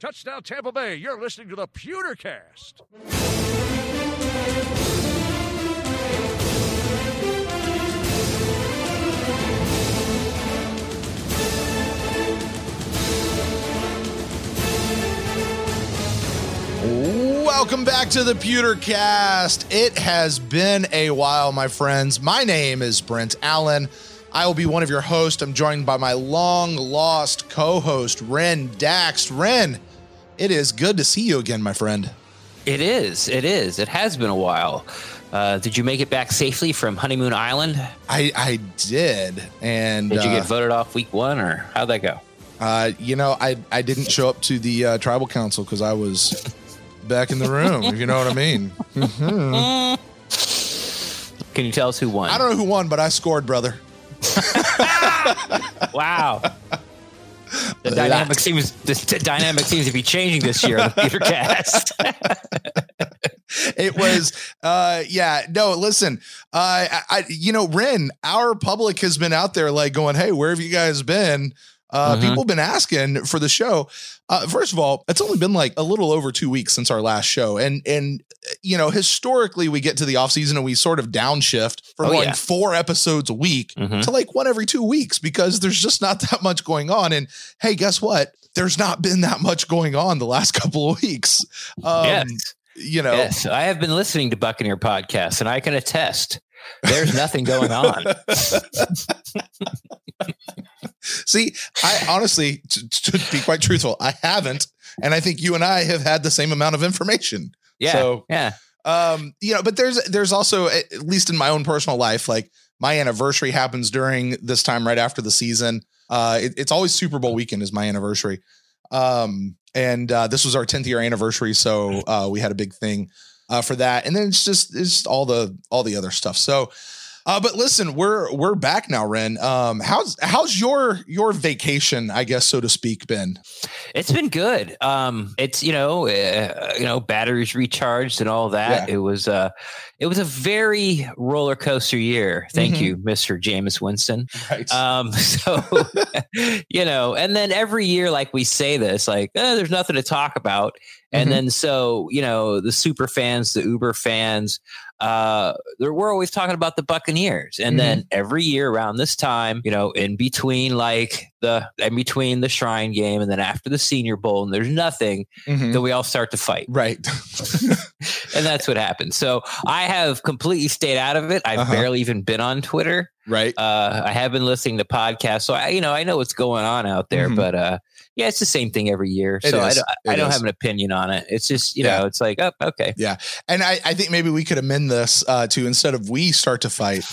Touchdown Tampa Bay. You're listening to the Pewtercast. Welcome back to the Pewtercast. It has been a while, my friends. My name is Brent Allen. I will be one of your hosts. I'm joined by my long lost co host, Ren Dax. Ren, it is good to see you again, my friend. It is. It is. It has been a while. Uh, did you make it back safely from Honeymoon Island? I, I did. And did you uh, get voted off week one, or how'd that go? Uh, you know, I, I didn't show up to the uh, tribal council because I was back in the room, if you know what I mean. Can you tell us who won? I don't know who won, but I scored, brother. wow. The dynamic seems the dynamic seems to be changing this year on the Pewtercast. it was uh yeah no listen uh I, you know ren our public has been out there like going hey where have you guys been uh, Mhm. People have been asking for the show. Uh, first of all, it's only been like a little over two weeks since our last show, and and you know historically we get to the off season and we sort of downshift from Oh, going yeah. four episodes a week Mhm. to like one every two weeks because there's just not that much going on. And hey, guess what? There's not been that much going on the last couple of weeks. Um, yes, You know, yes. I have been listening to Buccaneer podcasts, and I can attest there's nothing going on. See, I honestly, to, to be quite truthful, I haven't, and I think you and I have had the same amount of information. Yeah, So- yeah. Um, you know, but there's there's also at least in my own personal life, like my anniversary happens during this time right after the season. Uh, it- it's always Super Bowl weekend is my anniversary. Um, and uh, this was our 10th year anniversary, so uh, we had a big thing uh, for that. And then it's just it's all the all the other stuff. So. Uh, but listen, we're we're back now, Ren. Um, how's how's your your vacation, I guess, so to speak, been? It's been good. Um, it's you know, uh, you know, batteries recharged and all that. Yeah. It was uh it was a very roller coaster year. Thank Mhm. you, Mister Jameis Winston. Right. Um, so you know, and then every year, like we say this, like eh, there's nothing to talk about, and Mhm. then so you know, the super fans, the Uber fans, uh, they're, we're always talking about the Buccaneers, and then every year around this time, you know, in between like the in between the Shrine game and then after the Senior Bowl, and there's nothing, Mhm. then we all start to fight, Right. and that's what happens. So I have completely stayed out of it. I've Uh-huh. barely even been on Twitter. right. Uh, I have been listening to podcasts, so I, you know, I know what's going on out there. Mhm. But uh, yeah, it's the same thing every year. It So I don't, It I don't is. have an opinion on it. It's just, you Yeah. know, it's like, oh, okay, Yeah. And I, I think maybe we could amend this uh, to instead of we start to fight,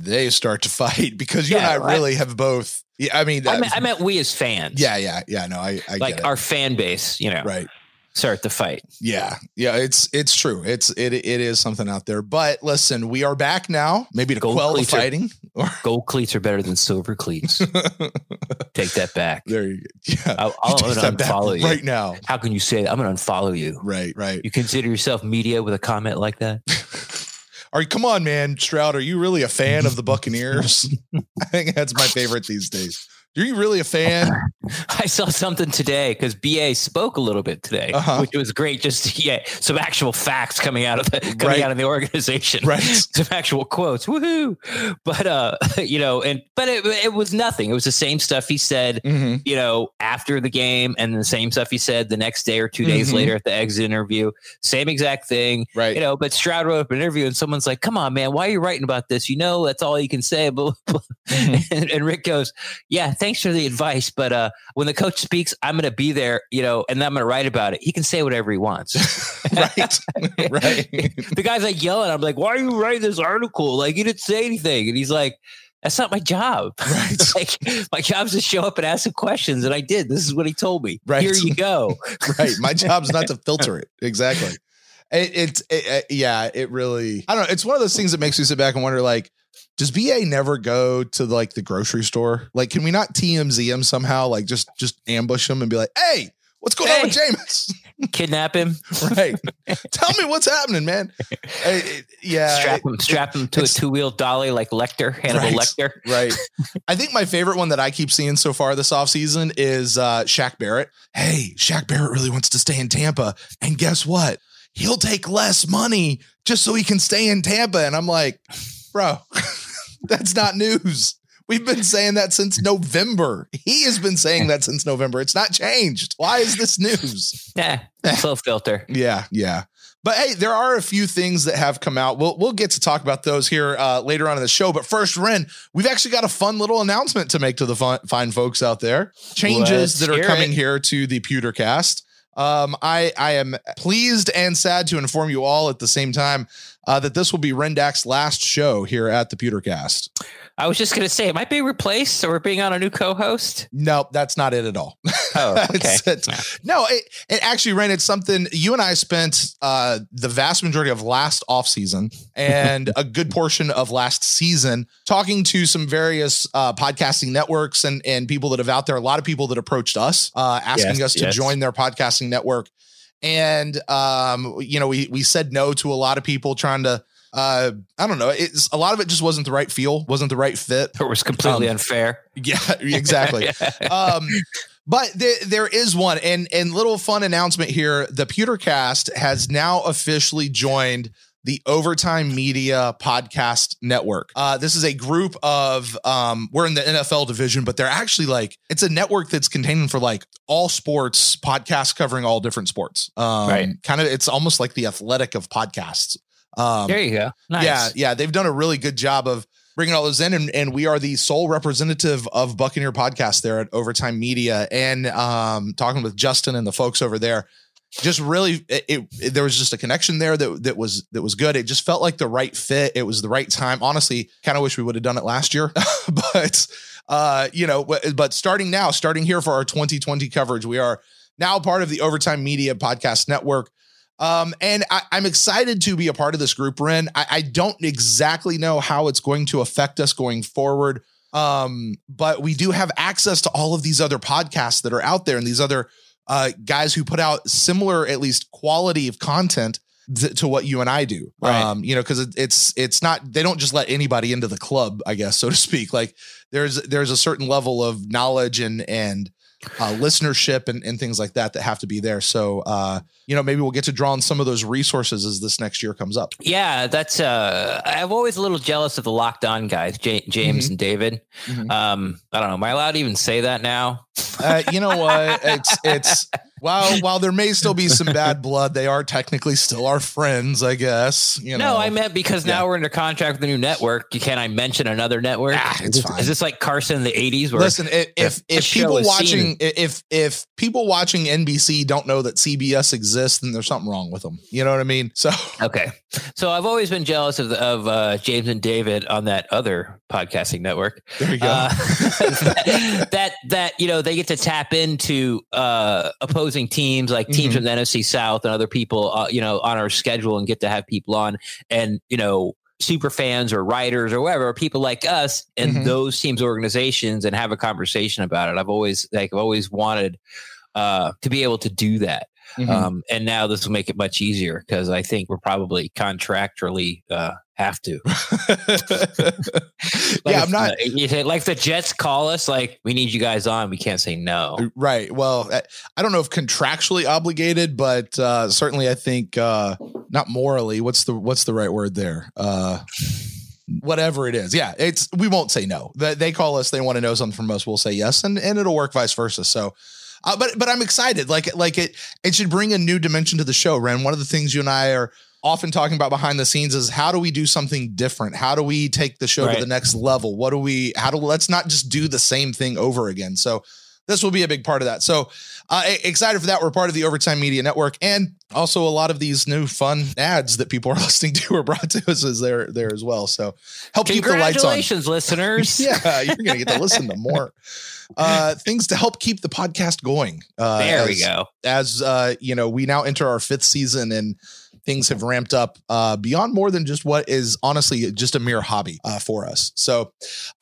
they start to fight because you Yeah, and I I- really have both. Yeah, I mean, I meant, I meant we as fans. yeah, yeah, yeah. No, I, I like our fan base, you know, right. Start the fight. Yeah, yeah. It's it's true. It's it it is something out there. But listen, we are back now. Maybe to Gold quell the fighting. Or Gold cleats are better than silver cleats. Take that back. there you go. Yeah, I'll, I'll Take that back unfollow you. right now. How can you say that? I'm going to unfollow you. Right, right. You consider yourself media with a comment like that? Are you come on, man, Stroud? Are you really a fan of the Buccaneers? I think that's my favorite these days. Are you really a fan? I saw something today because BA spoke a little bit today, Uh-huh. which was great. Just yeah, some actual facts coming out of the coming Right. out of the organization, Right. some actual quotes, woohoo! But uh, you know, and but it, it was nothing. It was the same stuff he said, Mhm. you know, after the game, and the same stuff he said the next day or 2 days Mhm. later at the exit interview. Same exact thing, Right. you know. But Stroud wrote up an interview, and someone's like, "Come on, man, why are you writing about this? You know, that's all you can say." Blah. Mhm. and, and Rick goes, "Yeah, thanks for the advice, but uh, when the coach speaks, I'm going to be there, you know, and I'm going to write about it. He can say whatever he wants." right. right. the guy's like yelling. I'm like, "Why are you writing this article? Like, you didn't say anything." And he's like. That's not my job. Right. like my job's to show up and ask some questions, and I did. This is what he told me. Right. Here you go. right. My job's not to filter it. Exactly. It, it's it, it- yeah. It really. I don't know. It's one of those things that makes me sit back and wonder, like, does BA never go to like the grocery store? Like, can we not TMZ him somehow? Like, just just ambush him and be like, "Hey, what's going on with Jameis?" kidnap him, right. Tell me what's happening, man. Yeah. strap him, strap him to a two wheel dolly like Lecter, Hannibal Right. Lecter. Right. I think my favorite one that I keep seeing so far this offseason is uh Shaq Barrett. Hey, Shaq Barrett really wants to stay in Tampa. And guess what? He'll take less money just so he can stay in Tampa. And I'm like, bro, that's not news. We've been saying that since November. He has been saying that since November. It's not changed. Why is this news? Yeah, slow filter. Yeah, yeah. But hey, there are a few things that have come out. We'll we'll get to talk about those here uh, later on in the show. But first, Ren, we've actually got a fun little announcement to make to the fun, fine folks out there. Changes Let's that are coming it. here to the Pewtercast. Um, I I am pleased and sad to inform you all at the same time uh, that this will be Rendak's last show here at the Pewtercast. I was just gonna say, it might be replaced, or we're being on a new co-host. No, that's not it at all. Oh, okay. It's- it's- no, it, it actually ran. It's something you and I spent uh, the vast majority of last off season and a good portion of last season talking to some various uh, podcasting networks and and people that have out there. A lot of people that approached us uh, asking Yes, us to yes. join their podcasting network, and um, you know we we said no to a lot of people trying to. Uh, I don't know. It's a lot of it just wasn't the right feel, wasn't the right fit. It was completely Um, unfair. Yeah, exactly um but there, there is one and and little fun announcement here the pewtercast has now officially joined the overtime media podcast network uh this is a group of um we're in the nfl division but they're actually like it's a network that's containing for like all sports podcasts covering all different sports um Right. kind of it's almost like the athletic of podcasts um there you go. Nice. yeah, yeah, they've done a really good job of bringing all those in, and, and we are the sole representative of Buccaneer podcast there at Overtime Media, and um, talking with Justin and the folks over there. Just really, it, it- there was just a connection there that that was that was good. It just felt like the right fit. It was the right time. Honestly, kind of wish we would have done it last year, but uh, you know, but starting now, starting here for our 2020 coverage, we are now part of the Overtime Media Podcast Network. Um, and I, I'm excited to be a part of this group, Ren. I, I don't exactly know how it's going to affect us going forward. Um, but we do have access to all of these other podcasts that are out there and these other uh, guys who put out similar, at least quality of content th- to what you and I do. Right. Um, you know, because it, it's it's not they don't just let anybody into the club, I guess, so to speak. Like there's there's a certain level of knowledge and and uh, listenership and, and things like that that have to be there. So, uh, you know, maybe we'll get to draw on some of those resources as this next year comes up. Yeah, that's. uh I'm always a little jealous of the locked on guys, J- James Mm-hmm. and David. Mhm. Um, I don't know. Am I allowed to even say that now? Uh, you know what? It's it's while while there may still be some bad blood, they are technically still our friends, I guess. You know, no, I meant because now Yeah. we're under contract with a new network. Can I mention another network? Ah, it's fine. is this like Carson in the '80s? Where Listen, if if, if people watching if if people watching NBC don't know that CBS exists, then there's something wrong with them. You know what I mean? So Okay, so I've always been jealous of the, of uh, James and David on that other podcasting network. there you go. Uh, that that you know they get to tap into uh, opposing teams like teams Mhm. from the NFC South and other people uh, you know on our schedule and get to have people on and you know super fans or writers or whatever people like us and Mhm. those teams organizations and have a conversation about it. I've always like I've always wanted uh, to be able to do that. Mhm. Um, and now this will make it much easier because I think we're probably contractually uh, have to. Like yeah, I'm not uh, like the Jets call us, like we need you guys on. We can't say no. right. Well, I- don't know if contractually obligated, but uh, certainly I think uh, not morally. What's the what's the right word there? Uh, whatever it is. Yeah, it's we won't say no. They, they call us, they want to know something from us, we'll say yes, and and it'll work vice versa. So. Uh, but but I'm excited. Like like it it should bring a new dimension to the show. Ren, one of the things you and I are often talking about behind the scenes is how do we do something different? How do we take the show to the next level? What do we? How do let's not just do the same thing over again? So this will be a big part of that. So uh, excited for that. We're part of the Overtime Media Network, and also a lot of these new fun ads that people are listening to are brought to us as there there as well. So help keep the lights on. Congratulations, listeners. Yeah, you're gonna get to listen to more uh, things to help keep the podcast going. Uh, there as, we go. As uh, you know, we now enter our fifth season, and things have ramped up uh, beyond more than just what is honestly just a mere hobby uh, for us. So,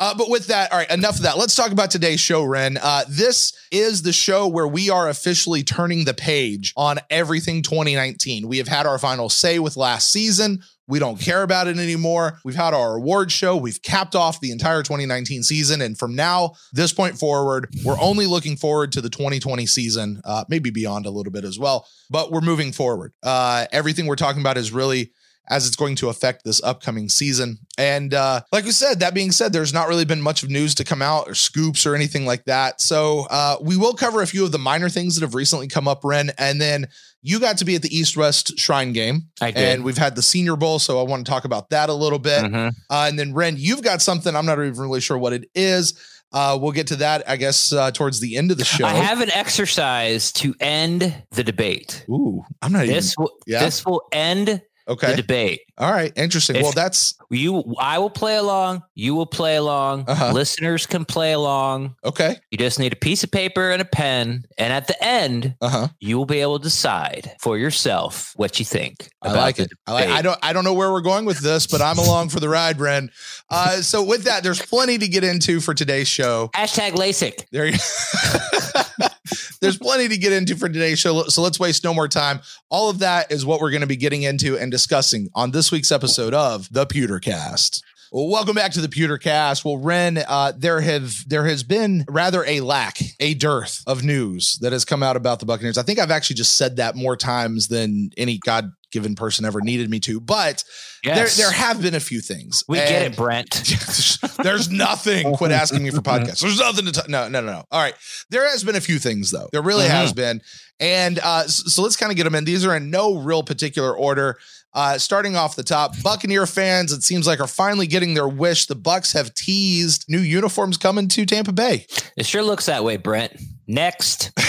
uh, but with that, all right, enough of that. Let's talk about today's show, Ren. Uh, this is the show where we are officially turning the page on everything 2019. We have had our final say with last season. We don't care about it anymore. We've had our award show. We've capped off the entire 2019 season. And from now, this point forward, we're only looking forward to the 2020 season, uh, maybe beyond a little bit as well. But we're moving forward. Uh, everything we're talking about is really as it's going to affect this upcoming season. And uh, like we said, that being said, there's not really been much of news to come out or scoops or anything like that. So uh, we will cover a few of the minor things that have recently come up, Ren. And then you got to be at the East West Shrine game. And we've had the Senior Bowl. So I want to talk about that a little bit. Mhm. Uh, and then, Ren, you've got something. I'm not even really sure what it is. Uh, we'll get to that, I guess, uh, towards the end of the show. I have an exercise to end the debate. Ooh, I'm not even. This will yeah. this will end the Okay. debate. All right. Interesting. If- well, that's You, I will play along. You will play along. Uh-huh. Listeners can play along. okay. You just need a piece of paper and a pen, and at the end, Uh huh. you will be able to decide for yourself what you think. I like it. I like. I don't. I don't know where we're going with this, but I'm along for the ride, Ren. Uh, so with that, there's plenty to get into for today's show. Hashtag LASIK. There you. There's plenty to get into for today's show, so let's waste no more time. All of that is what we're going to be getting into and discussing on this week's episode of the Pewtercast. Well, welcome back to the Pewtercast. Well, Ren, uh, there have there has been rather a lack, a dearth of news that has come out about the Buccaneers. I think I've actually just said that more times than any God given person ever needed me to, but Yes. there there have been a few things. we get it, Brent. there's nothing. Quit asking me for podcasts. There's nothing to talk. No, no, no, no. All right. There has been a few things though. There really has been. And uh, so let's kind of get them in. These are in no real particular order. Uh, starting off the top, Buccaneer fans, it seems like are finally getting their wish. The Bucs have teased new uniforms coming to Tampa Bay. It sure looks that way, Brent. Next.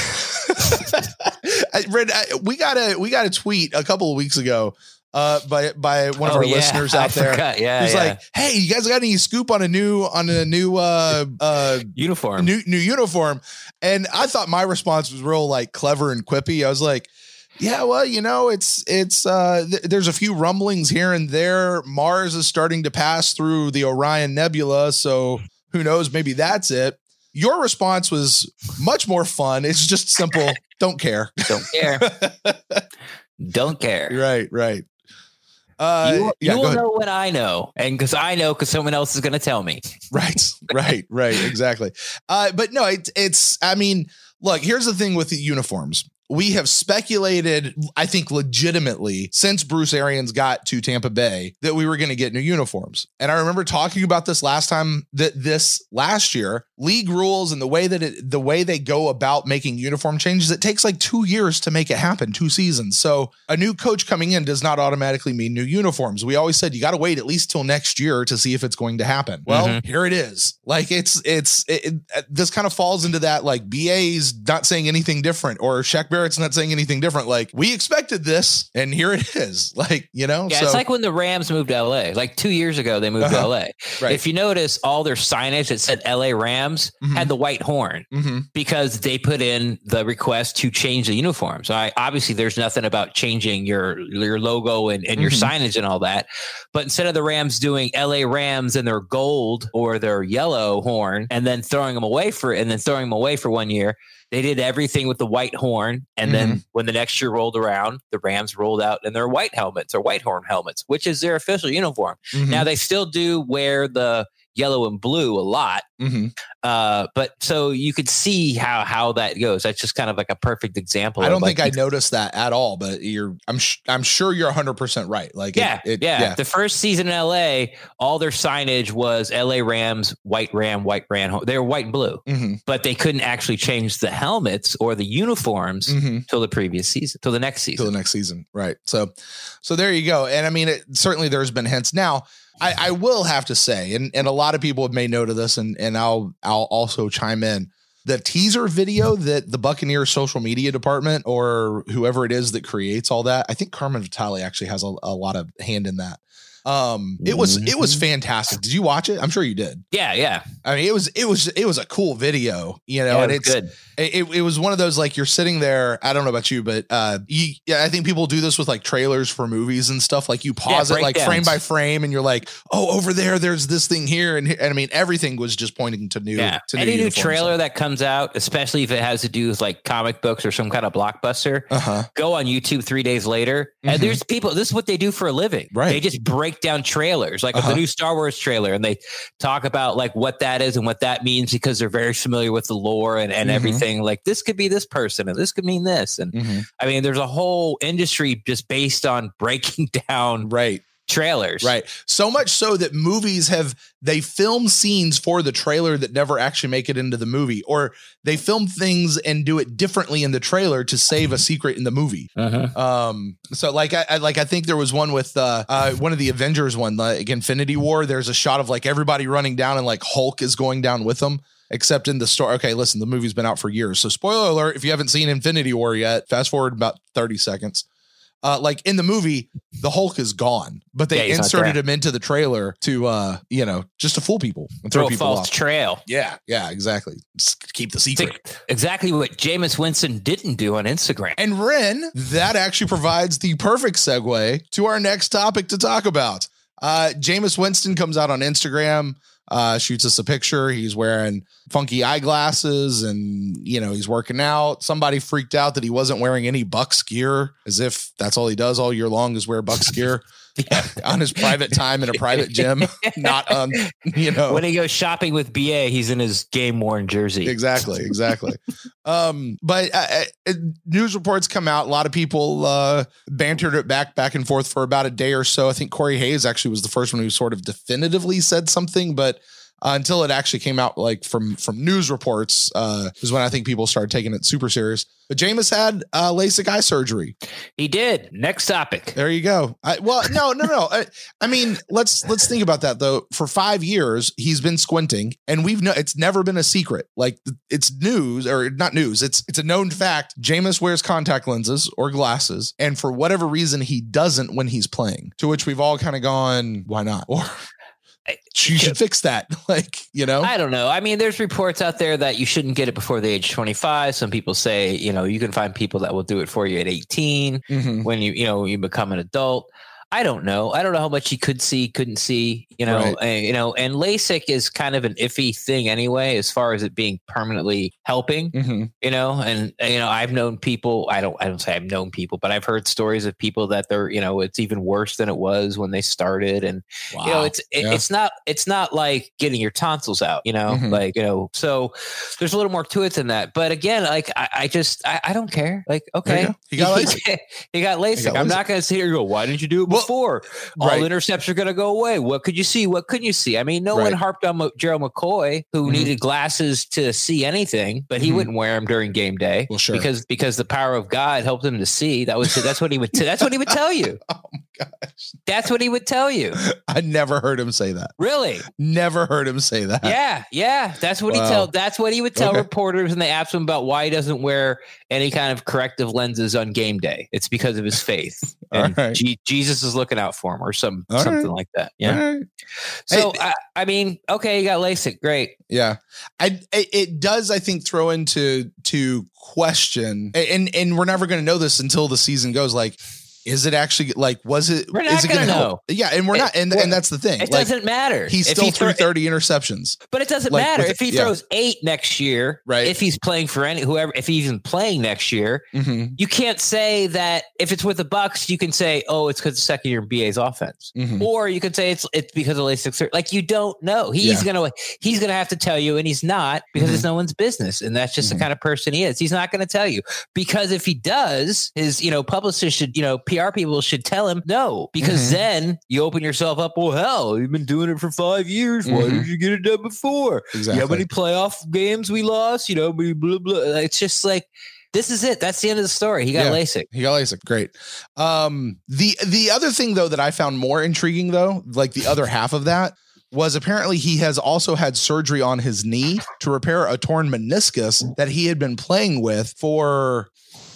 I read I, we got a we got a tweet a couple of weeks ago uh, by by one of Oh, our yeah, listeners I out there. forgot. Yeah, He's yeah. like, "Hey, you guys got any scoop on a new on a new uh uh uniform. new new uniform?" And I thought my response was real like clever and quippy. I was like, "Yeah, well, you know, it's it's uh th- there's a few rumblings here and there. Mars is starting to pass through the Orion Nebula, so who knows, maybe that's it." Your response was much more fun. It's just simple. Don't care. Don't care. Don't care. Right, right. Uh, you yeah, you will ahead. know what I know, and because I know, because someone else is going to tell me. Right, right, right, exactly. Uh, but no, it, it's. I mean, look. Here's the thing with the uniforms. We have speculated, I think, legitimately since Bruce Arians got to Tampa Bay that we were going to get new uniforms. And I remember talking about this last time that this last year, league rules and the way that it, the way they go about making uniform changes, it takes like two years to make it happen, two seasons. So a new coach coming in does not automatically mean new uniforms. We always said you got to wait at least till next year to see if it's going to happen. Well, Mhm. here it is. Like it's it's it, it- this kind of falls into that like BA's not saying anything different or Shaq Barrett's not saying anything different. Like we expected this, and here it is. Like you know, Yeah, so it's like when the Rams moved to LA. Like two years ago, they moved Uh-huh. to LA. Right. If you notice, all their signage that said LA Rams Mhm. had the white horn Mhm. because they put in the request to change the uniforms. So I, obviously, there's nothing about changing your your logo and, and your Mhm. signage and all that. But instead of the Rams doing LA Rams and their gold or their yellow horn and then throwing them away for and then throwing them away for one year, they did everything with the white horn. And then Mm-hmm. when the next year rolled around, the Rams rolled out in their white helmets or white horn helmets, which is their official uniform. Mhm. Now they still do wear the yellow and blue a lot. Mhm. Uh, but so you could see how how that goes. That's just kind of like a perfect example. I don't like think I noticed that at all, but you're I'm sh- I'm sure you're 100 percent right. Like Yeah, it, yeah, The first season in LA, all their signage was LA Rams, white Ram, white Ram. They were white and blue, Mhm. but they couldn't actually change the helmets or the uniforms Mhm. till the previous season, till the next season, till the next season. Right. So, so there you go. And I mean, it, certainly there's been hints. Now, I, I will have to say, and, and a lot of people have made note of this, and, and I'll I'll also chime in. The teaser video that the Buccaneers social media department or whoever it is that creates all that, I think Carmen Vitale actually has a, a lot of hand in that. Um, it was it was fantastic. Did you watch it? I'm sure you did. Yeah, yeah, I mean, it was it was it was a cool video, you know, yeah, and it it's good. it, it was one of those like you're sitting there. I don't know about you, but uh, you, yeah, I think people do this with like trailers for movies and stuff. Like you pause it like frame by frame, and you're like, oh, over there, there's this thing here, and, and I mean, everything was just pointing to new. Yeah, to any new uniforms. trailer that comes out, especially if it has to do with like comic books or some kind of blockbuster, Uh huh. go on YouTube three days later, Mhm. and there's people. This is what they do for a living. Right. They just break down trailers, like Uh-huh. the new Star Wars trailer, and they talk about like what that is and what that means because they're very familiar with the lore and, and Mhm. everything. Like this could be this person, and this could mean this, and I mean, there's a whole industry just based on breaking down Right. Trailers. Right. So much so that movies have they film scenes for the trailer that never actually make it into the movie, or they film things and do it differently in the trailer to save a secret in the movie. Uh-huh. Um, so like I, I like I think there was one with uh, uh one of the Avengers one, like Infinity War. There's a shot of like everybody running down and like Hulk is going down with them. Except in the story. Okay, listen, the movie's been out for years. So spoiler alert, if you haven't seen Infinity War yet, fast forward about 30 seconds. Uh, like in the movie, the Hulk is gone, but they not inserted him into the trailer to uh, you know, just to fool people and throw Throw a people false off. trail. yeah, yeah, exactly. Just keep the secret. like exactly what Jameis Winston didn't do on Instagram. And Ren, that actually provides the perfect segue to our next topic to talk about. Uh, Jameis Winston comes out on Instagram, uh, shoots us a picture. He's wearing funky eyeglasses and, you know, he's working out. Somebody freaked out that he wasn't wearing any Bucs gear, as if that's all he does all year long is wear Bucs gear on his private time in a private gym, not on, you know. When he goes shopping with BA, he's in his game worn jersey. exactly exactly um but uh, uh, news reports come out a lot of people uh bantered it back back and forth for about a day or so i think corey hayes actually was the first one who sort of definitively said something but uh, until it actually came out like from from news reports uh is when i think people started taking it super serious but Jameis had uh lasik eye surgery He did. Next topic. there you go. I, well, no, no, no. I, I mean, let's let's think about that though. For five years, he's been squinting, and we've no. It's never been a secret. Like it's news or not news. It's it's a known fact. Jameis wears contact lenses or glasses, and for whatever reason, he doesn't when he's playing. To which we've all kind of gone, why not? Or you should fix that. Like you know, I don't know. I mean, there's reports out there that you shouldn't get it before the age 25. Some people say, you know, you can find people that will do it for you at 18 Mhm. when you, you know, you become an adult. I don't know. I don't know how much he could see, couldn't see, you know, Right. uh, you know, and LASIK is kind of an iffy thing anyway, as far as it being permanently helping, Mhm. you know, and, you know, I've known people, I don't, I don't say I've known people, but I've heard stories of people that they're, you know, it's even worse than it was when they started. And, you know it's it, Yeah. it's not it's not like getting your tonsils out you know Mhm. like you know so there's a little more to it than that but again like i, I just I, I don't care like There you okay go. He got LASIK. he got LASIK. got i'm LASIK. not going to sit here and go why didn't you do it Well, before all right. intercepts are going to go away what could you see what couldn't you see i mean no one harped on gerald mccoy who Mhm. needed glasses to see anything but he Mhm. wouldn't wear them during game day Well, sure. because because the power of god helped him to see that was that's what he would that's what he would tell you oh gosh, that's what he would tell you I never heard him say that. really Never heard him say that. yeah, yeah. That's what Wow. he tell. That's what he would tell Okay. reporters when they asked him about why he doesn't wear any kind of corrective lenses on game day. It's because of his faith. And right. Je- Jesus is looking out for him, or some All something right. like that. Yeah. Right. So Hey- I, I mean, okay, you got LASIK, great. Yeah, I it, it does. I think throw into to question, and and we're never going to know this until the season goes. Like, is it actually like was it? We're not is it gonna gonna know. Yeah, and we're It- not, and and that's the thing. It Like, doesn't matter. he If still throw- threw thirty interceptions. But it doesn't like, matter if he yeah. throws eight next year. Right. If he's playing for any whoever, if he's even playing next year, Mm-hmm, you can't say that. If it's with the Bucs, you can say, "Oh, it's because the second year BA's offense." mm-hmm. or you can say it's it's because of LASIK surgery. Like you don't know. He's Yeah. gonna he's gonna have to tell you, and he's not because it's no one's business, and that's just the kind of person he is. He's not going to tell you because if he does, his you know publicist should you know PR people should tell him no because Mhm. then you open yourself up. Well, hell, you've been doing it for five years. Why Mhm. did you get it done before? Exactly. You know how many playoff games we lost? You know, blah blah. blah. It's just like this is it. That's the end of the story. He got Yeah. LASIK. He got LASIK. Great. Um, the the other thing though that I found more intriguing though, like the other half of that, was apparently he has also had surgery on his knee to repair a torn meniscus that he had been playing with for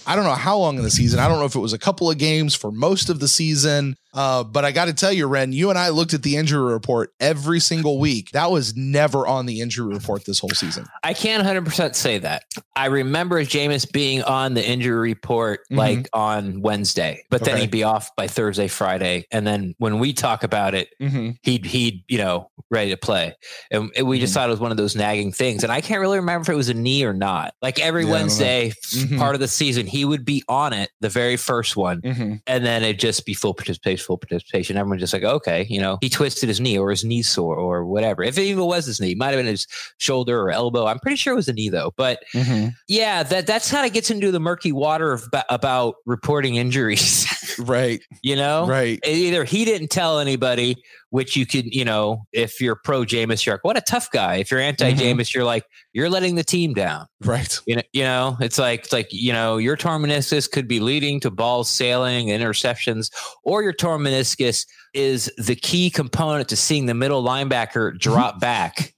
I don't know how long in the season. I don't know if it was a couple of games for most of the season. Uh, but I got to tell you, Ren, you and I looked at the injury report every single week. That was never on the injury report this whole season. I can't 100% say that. I remember Jameis being on the injury report Mhm. like on Wednesday, but then Okay. he'd be off by Thursday, Friday. And then when we talk about it, Mm-hmm. he'd, he'd, you know, ready to play. And we just Mhm. thought it was one of those nagging things. And I can't really remember if it was a knee or not. Like every Yeah, I don't know. Wednesday, Mhm. part of the season, he would be on it, the very first one. Mm-hmm. And then it'd just be full participation, full participation. Everyone's just like, okay, you know, he twisted his knee or his knee sore or whatever. If it even was his knee, it might have been his shoulder or elbow. I'm pretty sure it was a knee though. But Mm-hmm. yeah, that that's kind of gets into the murky water of, about reporting injuries. Right. you know, Right. either he didn't tell anybody, which you could, you know, if you're pro Jameis, you're like, what a tough guy. If you're anti mm-hmm. Jameis, you're like, you're letting the team down. Right. You know, you know, it's like it's like you know, your torn meniscus could be leading to balls sailing interceptions, or your torn meniscus is the key component to seeing the middle linebacker mm-hmm. drop back.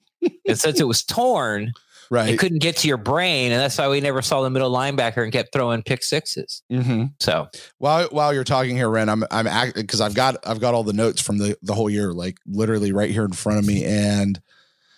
and since it was torn, Right. it couldn't get to your brain, and that's why we never saw the middle linebacker and kept throwing pick sixes. Mm-hmm. So While while you're talking here, Ren, I'm I'm because I've got I've got all the notes from the the whole year, like literally right here in front of me, and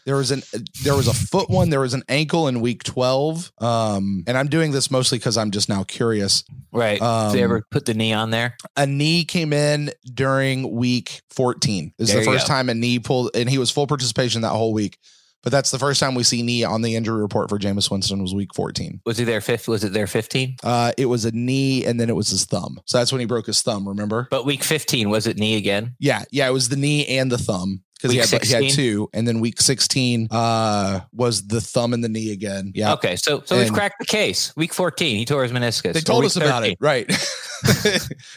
there was an there was a foot one, there was an ankle in week twelve, um, and I'm doing this mostly because I'm just now curious. right, Um, Did they ever put the knee on there? A knee came in during week 14. This is There the first go. time a knee pulled, and he was full participation that whole week. But that's the first time we see knee on the injury report for Jameis Winston was week 14. Was he there? Fifth? Was it there? Fifteen? Uh, it was a knee, and then it was his thumb. So that's when he broke his thumb. Remember? But week fifteen was it knee again? Yeah, yeah, it was the knee and the thumb because he had he had two, and then week sixteen uh was the thumb and the knee again. Yeah, Okay, so so we've cracked the case. Week fourteen, he tore his meniscus. they told us about 13. it, right?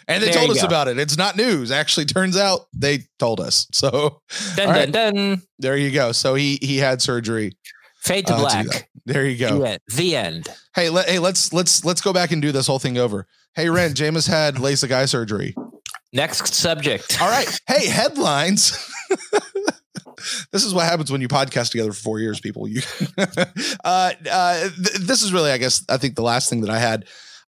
and they There told us go. about it. It's not news. Actually, turns out they told us. So Dun All dun dun. there you go. So he he had surgery. Fade to uh, black. There you go. The end. The end. Hey, let, hey, let's let's let's go back and do this whole thing over. Hey, Ren, Jameis had LASIK eye surgery. Next subject. All right. Hey, headlines. this is what happens when you podcast together for four years, people. You, uh, uh, th- this is really, I guess, I think the last thing that I had.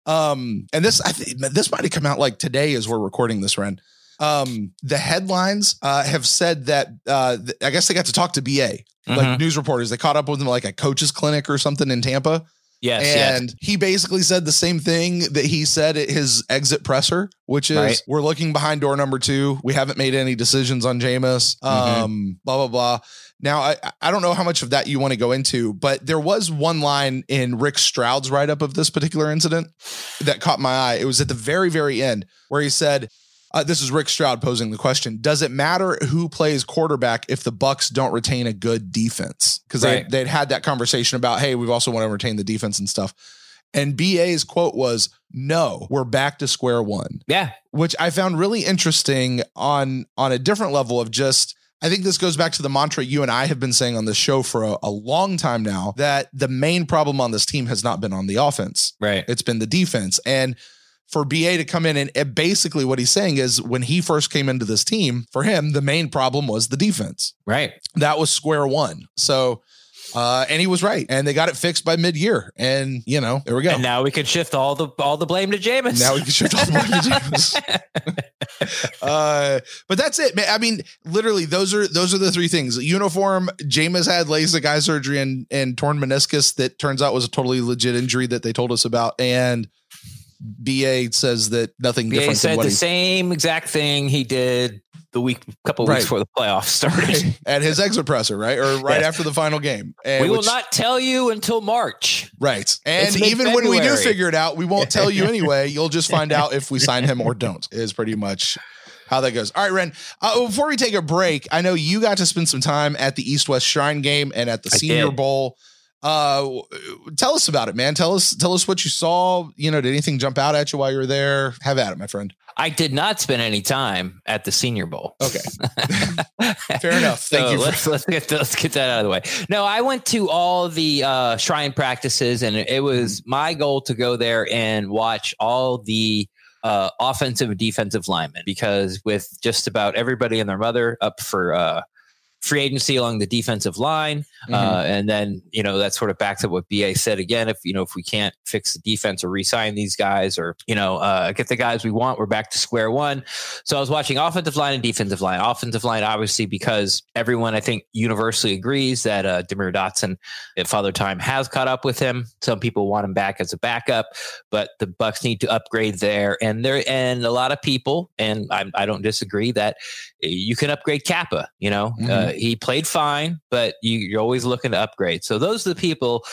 Um, and this, I think this might have come out like today as we're recording this, Ren. Um, the headlines uh, have said that uh, th- I guess they got to talk to BA, like Mhm. news reporters. They caught up with them like a coach's clinic or something in Tampa. Yes, yes. And he basically said the same thing that he said at his exit presser, which is Right. we're looking behind door number two. We haven't made any decisions on Jameis. Mhm. Um, blah, blah, blah. Now, I, I don't know how much of that you want to go into, but there was one line in Rick Stroud's write up of this particular incident that caught my eye. It was at the very, very end where he said, uh, this is Rick Stroud posing the question. Does it matter who plays quarterback if the Bucs don't retain a good defense? Because Right. they, they'd had that conversation about, hey, we've also want to retain the defense and stuff. And BA's quote was, no, we're back to square one, yeah. which I found really interesting on on a different level of just I think this goes back to the mantra you and I have been saying on this show for a, a long time now that the main problem on this team has not been on the offense. Right. It's been the defense. And for BA to come in and, and basically what he's saying is when he first came into this team, for him, the main problem was the defense. Right. That was square one. So, uh, and he was right. And they got it fixed by mid year. And, you know, there we go. And now we can shift all the all the blame to Jameis. Now we can shift all the blame to Jameis. uh, but that's it, man. I mean, literally, those are those are the three things. Uniform. Jameis had LASIK eye surgery and and torn meniscus that turns out was a totally legit injury that they told us about. And BA says that nothing BA different than said the he same exact thing he did the week couple Right. weeks before the playoffs started. at his exit presser, right, or right Yes. after the final game. And we will which- not tell you until March. Right. And It's even when we do figure it out, we won't tell you anyway. You'll just find out if we sign him or don't, is pretty much how that goes. All right, Ren. Uh, before we take a break, I know you got to spend some time at the East West Shrine game and at the I Senior did. Bowl. Uh, tell us about it, man. Tell us, tell us what you saw. You know, did anything jump out at you while you were there? Have at it, my friend. I did not spend any time at the Senior Bowl. Okay. Fair enough. Thank so you let's let's get let's get that out of the way. No, I went to all the uh, shrine practices, and it was Mm-hmm. my goal to go there and watch all the uh, offensive and defensive linemen because with just about everybody and their mother up for uh, free agency along the defensive line. Mm-hmm. Uh, and then, you know, that sort of backs up what BA said again. If, you know, if we can't fix the defense or re-sign these guys or, you know, uh, get the guys we want, we're back to square one. So I was watching offensive line and defensive line. Offensive line, obviously, because everyone I think universally agrees that uh, Demar Dotson at Father Time has caught up with him. Some people want him back as a backup, but the Bucs need to upgrade there. And there, and a lot of people, and I, I don't disagree that you can upgrade Cappa. You know, Mhm. uh, he played fine, but you, you're always looking to upgrade. So those are the people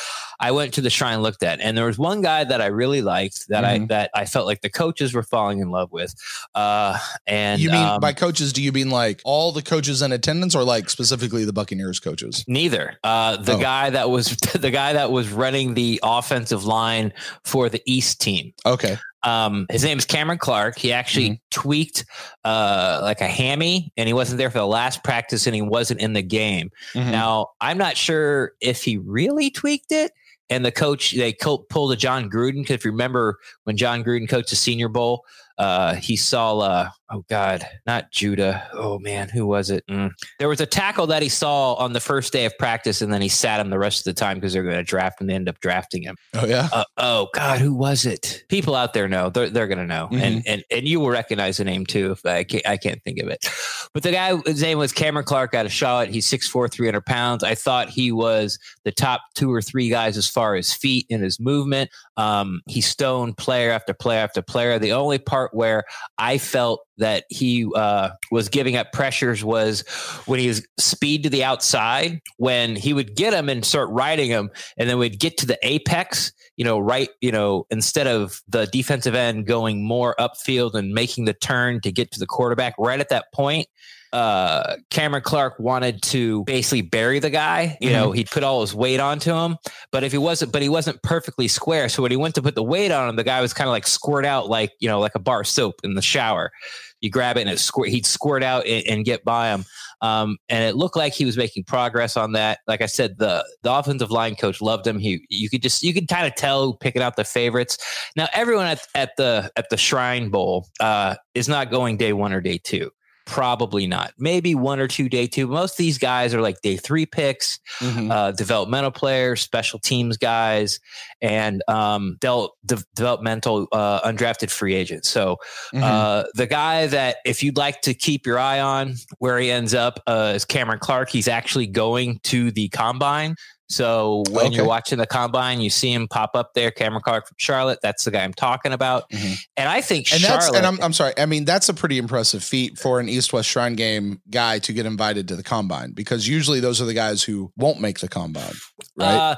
I went to the shrine looked at, and there was one guy that I really liked that I Mhm. that I felt like the coaches were falling in love with. Uh, and you mean um, by coaches? Do you mean like all the coaches in attendance, or like specifically the Buccaneers coaches? Neither. Uh, the Oh. guy that was the guy that was running the offensive line for the East team. Okay, Um, his name is Cameron Clark. He actually Mm-hmm. tweaked uh, like a hammy, and he wasn't there for the last practice, and he wasn't in the game. Mhm. Now, I'm not sure if he really tweaked it. And the coach, they co- pulled a John Gruden. Because if you remember when John Gruden coached the Senior Bowl, uh, he saw, uh, oh God, not Judah. Oh man, who was it? Mm. There was a tackle that he saw on the first day of practice, and then he sat him the rest of the time because they're going to draft him. They end up drafting him. oh yeah, Uh, oh God, who was it? People out there know. They're, they're gonna know, and and and you will recognize the name too. If I can't, I can't think of it. But the guy, his name was Cameron Clark out of Charlotte. He's 6'4", 300 pounds. I thought he was the top two or three guys as far as feet and his movement. Um, he stoned player after player after player. The only part where I felt that he uh, was giving up pressures was when he was speed to the outside. When he would get him and start riding him, and then we'd get to the apex, you know, right, you know, instead of the defensive end going more upfield and making the turn to get to the quarterback, right at that point, uh, Cameron Clark wanted to basically bury the guy. You know, he'd put all his weight onto him, but if he wasn't, but he wasn't perfectly square. So when he went to put the weight on him, the guy was kind of like squirt out, like you know, like a bar of soap in the shower. You grab it and it squirt. He'd squirt out and, and get by him. Um, and it looked like he was making progress on that. Like I said, the the offensive line coach loved him. He you could just you could kind of tell picking out the favorites. Now everyone at, at the at the Shrine Bowl uh, is not going day one or day two. Probably not. Maybe one or two day two. Most of these guys are like day three picks, Mhm. uh, developmental players, special teams guys, and um, del- de- developmental uh, undrafted free agents. So Mhm. uh, the guy that, if you'd like to keep your eye on where he ends up, uh, is Cameron Clark. He's actually going to the combine. So when Okay. you're watching the combine, you see him pop up there, Cameron Clark from Charlotte. That's the guy I'm talking about. Mhm. And I think and Charlotte. that's and I'm, I'm sorry. I mean, that's a pretty impressive feat for an East West Shrine game guy to get invited to the combine because usually those are the guys who won't make the combine, right? Uh,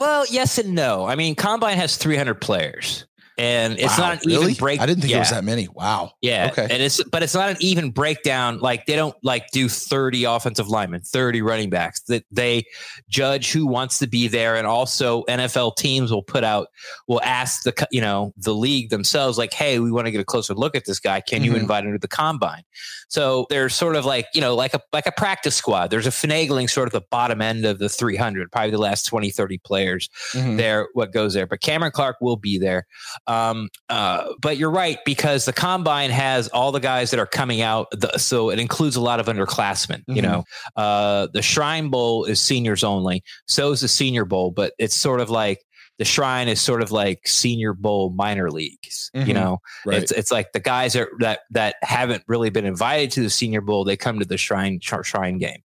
well, yes and no. I mean, Combine has 300 players, and it's Wow, not an really? even break. I didn't think yeah, it was that many. Wow. Yeah, Okay. and it's but it's not an even breakdown. Like they don't like do 30 offensive linemen, 30 running backs. That they judge who wants to be there, and also NFL teams will put out will ask the you know the league themselves like, hey, we want to get a closer look at this guy. Can you Mhm. invite him to the combine? So there's sort of like, you know, like a like a practice squad. There's a finagling sort of the bottom end of the 300, probably the last 20, 30 players Mhm. there, what goes there. But Cameron Clark will be there. Um, uh, but you're right, because the combine has all the guys that are coming out. The, so it includes a lot of underclassmen, you Mhm. know. Uh, the Shrine Bowl is seniors only. So is the Senior Bowl, but it's sort of like the Shrine is sort of like Senior Bowl minor leagues, you Mhm. know. Right. It's it's like the guys that that that haven't really been invited to the Senior Bowl, they come to the Shrine Sh- Shrine game.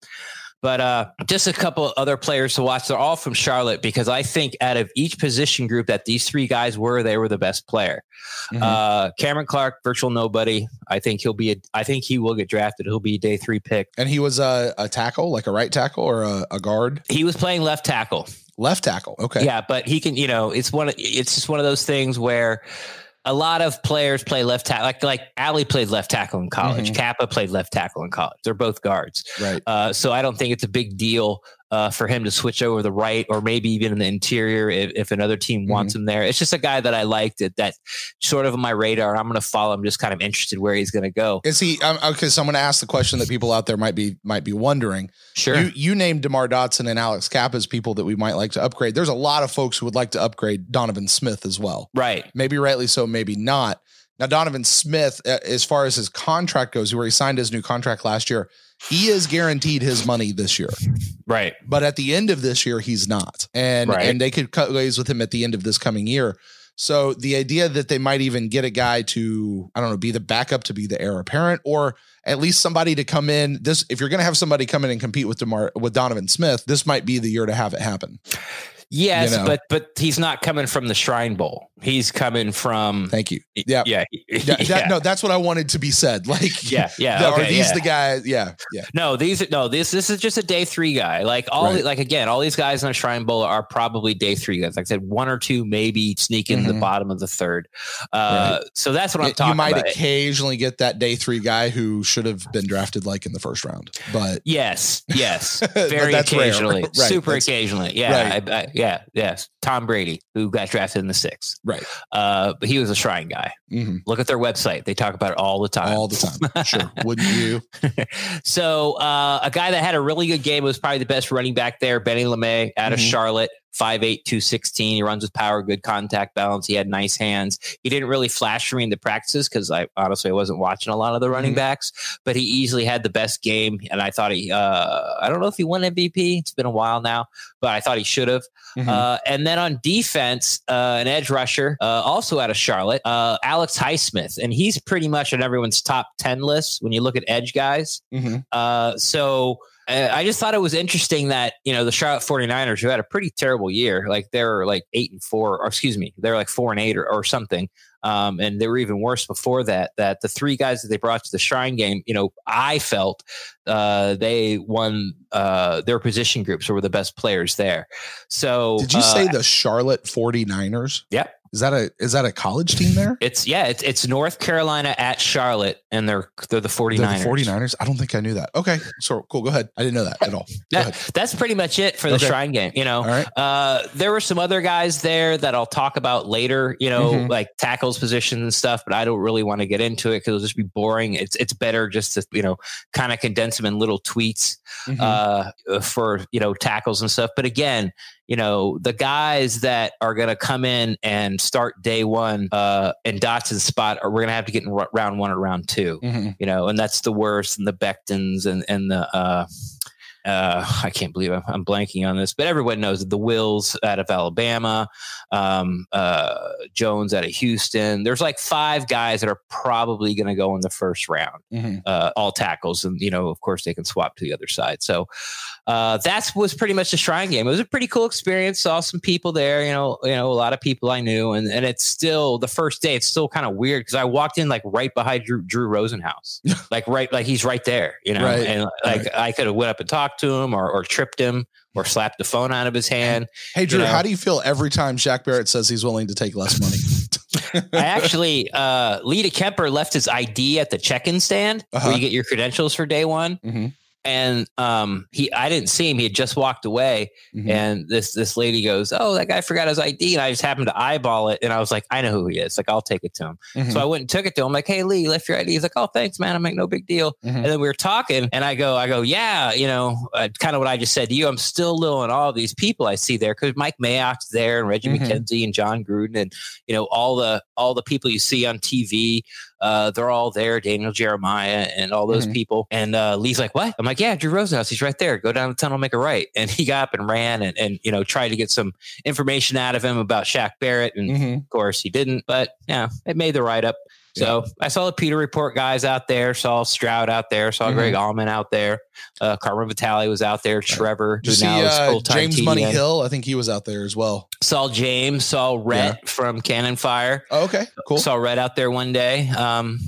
But uh, just a couple other players to watch. They're all from Charlotte because I think out of each position group that these three guys were, they were the best player. Mhm. Uh, Cameron Clark, virtual nobody. I think he'll be. A, I think he will get drafted. He'll be a day three pick. and he was a, a tackle, like a right tackle or a, a guard, He was playing left tackle. left tackle. Okay. Yeah, but he can. You know, it's one. It's just one of those things where a lot of players play left tackle. Like like Ali played left tackle in college. Mhm. Cappa played left tackle in college. They're both guards. Right. Uh, so I don't think it's a big deal uh, for him to switch over the right or maybe even in the interior if, if another team wants him there. It's just a guy that I liked that, that sort of on my radar. I'm going to follow. I'm just kind of interested where he's going to go. Is he um, okay? So I'm going to ask the question that people out there might be might be wondering. Sure. You you named Demar Dotson and Alex Kapp as people that we might like to upgrade. There's a lot of folks who would like to upgrade Donovan Smith as well. right. Maybe rightly so, maybe not. Now Donovan Smith, uh, as far as his contract goes, where he signed his new contract last year, he is guaranteed his money this year. Right. But at the end of this year, he's not. And Right. and they could cut ways with him at the end of this coming year. So the idea that they might even get a guy to, I don't know, be the backup to be the heir apparent, or at least somebody to come in. This if you're gonna have somebody come in and compete with Demar with Donovan Smith, this might be the year to have it happen. Yes, You know. but but he's not coming from the Shrine Bowl. He's coming from Thank you. Yeah. yeah, That- that- no, that's what I wanted to be said. Like, yeah, yeah. the- okay, are these yeah. the guys? Yeah, yeah. No, these are no. This this is just a day three guy. Like all, Right. like again, all these guys in the Shrine Bowl are probably day three guys. Like I said, one or two maybe sneak in the Mhm. bottom of the third. Uh, So that's what I'm talking you might about. occasionally get that day three guy who should have been drafted like in the first round, but Yes, yes, very occasionally, Right, super that's- occasionally. Yeah, Right. I, I, yeah, yes. Tom Brady, who got drafted in the sixth, right, uh, but he was a Shrine guy. hmm Look at their website; they talk about it all the time. all the time. Sure, wouldn't you? so uh, a guy that had a really good game was probably the best running back there, Benny LeMay out of Mhm. Charlotte. 5'8", 216. He runs with power, good contact balance. He had nice hands. He didn't really flash for me in the practices because I honestly I wasn't watching a lot of the running Mhm. backs, but he easily had the best game. And I thought he, uh, I don't know if he won MVP. It's been a while now, but I thought he should have. Mhm. Uh, and then on defense, uh, an edge rusher, uh, also out of Charlotte, uh, Alex Highsmith. And he's pretty much on everyone's top 10 list when you look at edge guys. Mhm. Uh, so I just thought it was interesting that, you know, the Charlotte 49ers, who had a pretty terrible year, like they're like eight and four, or excuse me, they're like four and eight or, or something. Um, and they were even worse before that. That the three guys that they brought to the Shrine game, you know, I felt uh, they won uh, their position groups or were the best players there. So Did you uh, say the Charlotte 49ers? Yep. Is that a is that a college team there? It's yeah, it's it's North Carolina at Charlotte, and they're they're the 49ers. They're the 49ers? I don't think I knew that. Okay. So cool. Go ahead. I didn't know that at all. That- that's pretty much it for the Okay. Shrine game. You know, All right. Uh, there were some other guys there that I'll talk about later, you know, Mhm. like tackles positions and stuff, but I don't really want to get into it because it'll just be boring. It's it's better just to, you know, kind of condense them in little tweets Mhm. uh, for, you know, tackles and stuff. But again, you know, the guys that are going to come in and start day one uh, in Dotson's spot are we're going to have to get in ro- round one or round two Mhm. you know, and that's the worst, and the Bectons and and the uh, uh, I can't believe I'm, I'm blanking on this, but everyone knows the Wills out of Alabama, um, uh, Jones out of Houston. There's like five guys that are probably going to go in the first round, Mhm. uh, all tackles, and you know, of course, they can swap to the other side. So uh, that was pretty much the Shrine game. It was a pretty cool experience. Saw some people there, you know, you know, a lot of people I knew, and and it's still the first day. It's still kind of weird because I walked in like right behind Drew, Drew Rosenhaus, like right, like he's right there, you know, Right. and like I could have went up and talked to him or or tripped him or slapped the phone out of his hand. Hey Drew, know. how do you feel every time Shaq Barrett says he's willing to take less money? I actually, uh, Lita Kemper left his ID at the check-in stand Uh-huh. where you get your credentials for day one. Mhm. And um, he, I didn't see him. He had just walked away, Mhm. and this this lady goes, "Oh, that guy forgot his ID," and I just happened to eyeball it, and I was like, "I know who he is. Like, I'll take it to him." Mhm. So I went and took it to him. Like, "Hey, Lee, you left your ID." He's like, "Oh, thanks, man. I'm like, no big deal." Mhm. And then we were talking, and I go, "I go, yeah, you know, uh, kind of what I just said to you. I'm still little in all these people I see there because Mike Mayock's there, and Reggie Mhm. McKenzie, and Jon Gruden, and you know, all the all the people you see on TV." Uh, they're all there, Daniel Jeremiah and all those Mhm. people. And uh, Lee's like, "What?" I'm like, "Yeah, Drew Rosenhaus. He's right there. Go down the tunnel, make a right." And he got up and ran, and, and you know, tried to get some information out of him about Shaq Barrett. And Mhm. of course, he didn't. But yeah, it made the write up. So I saw the Pewter Report guys out there, saw Stroud out there, saw Mhm. Greg Auman out there, uh, Carmen Vitale was out there, Trevor, you who see now uh, James Money. Hill? I think he was out there as well. Saw James, saw Rhett from Cannon Fire. Oh, okay, cool. Saw Red out there one day. Um,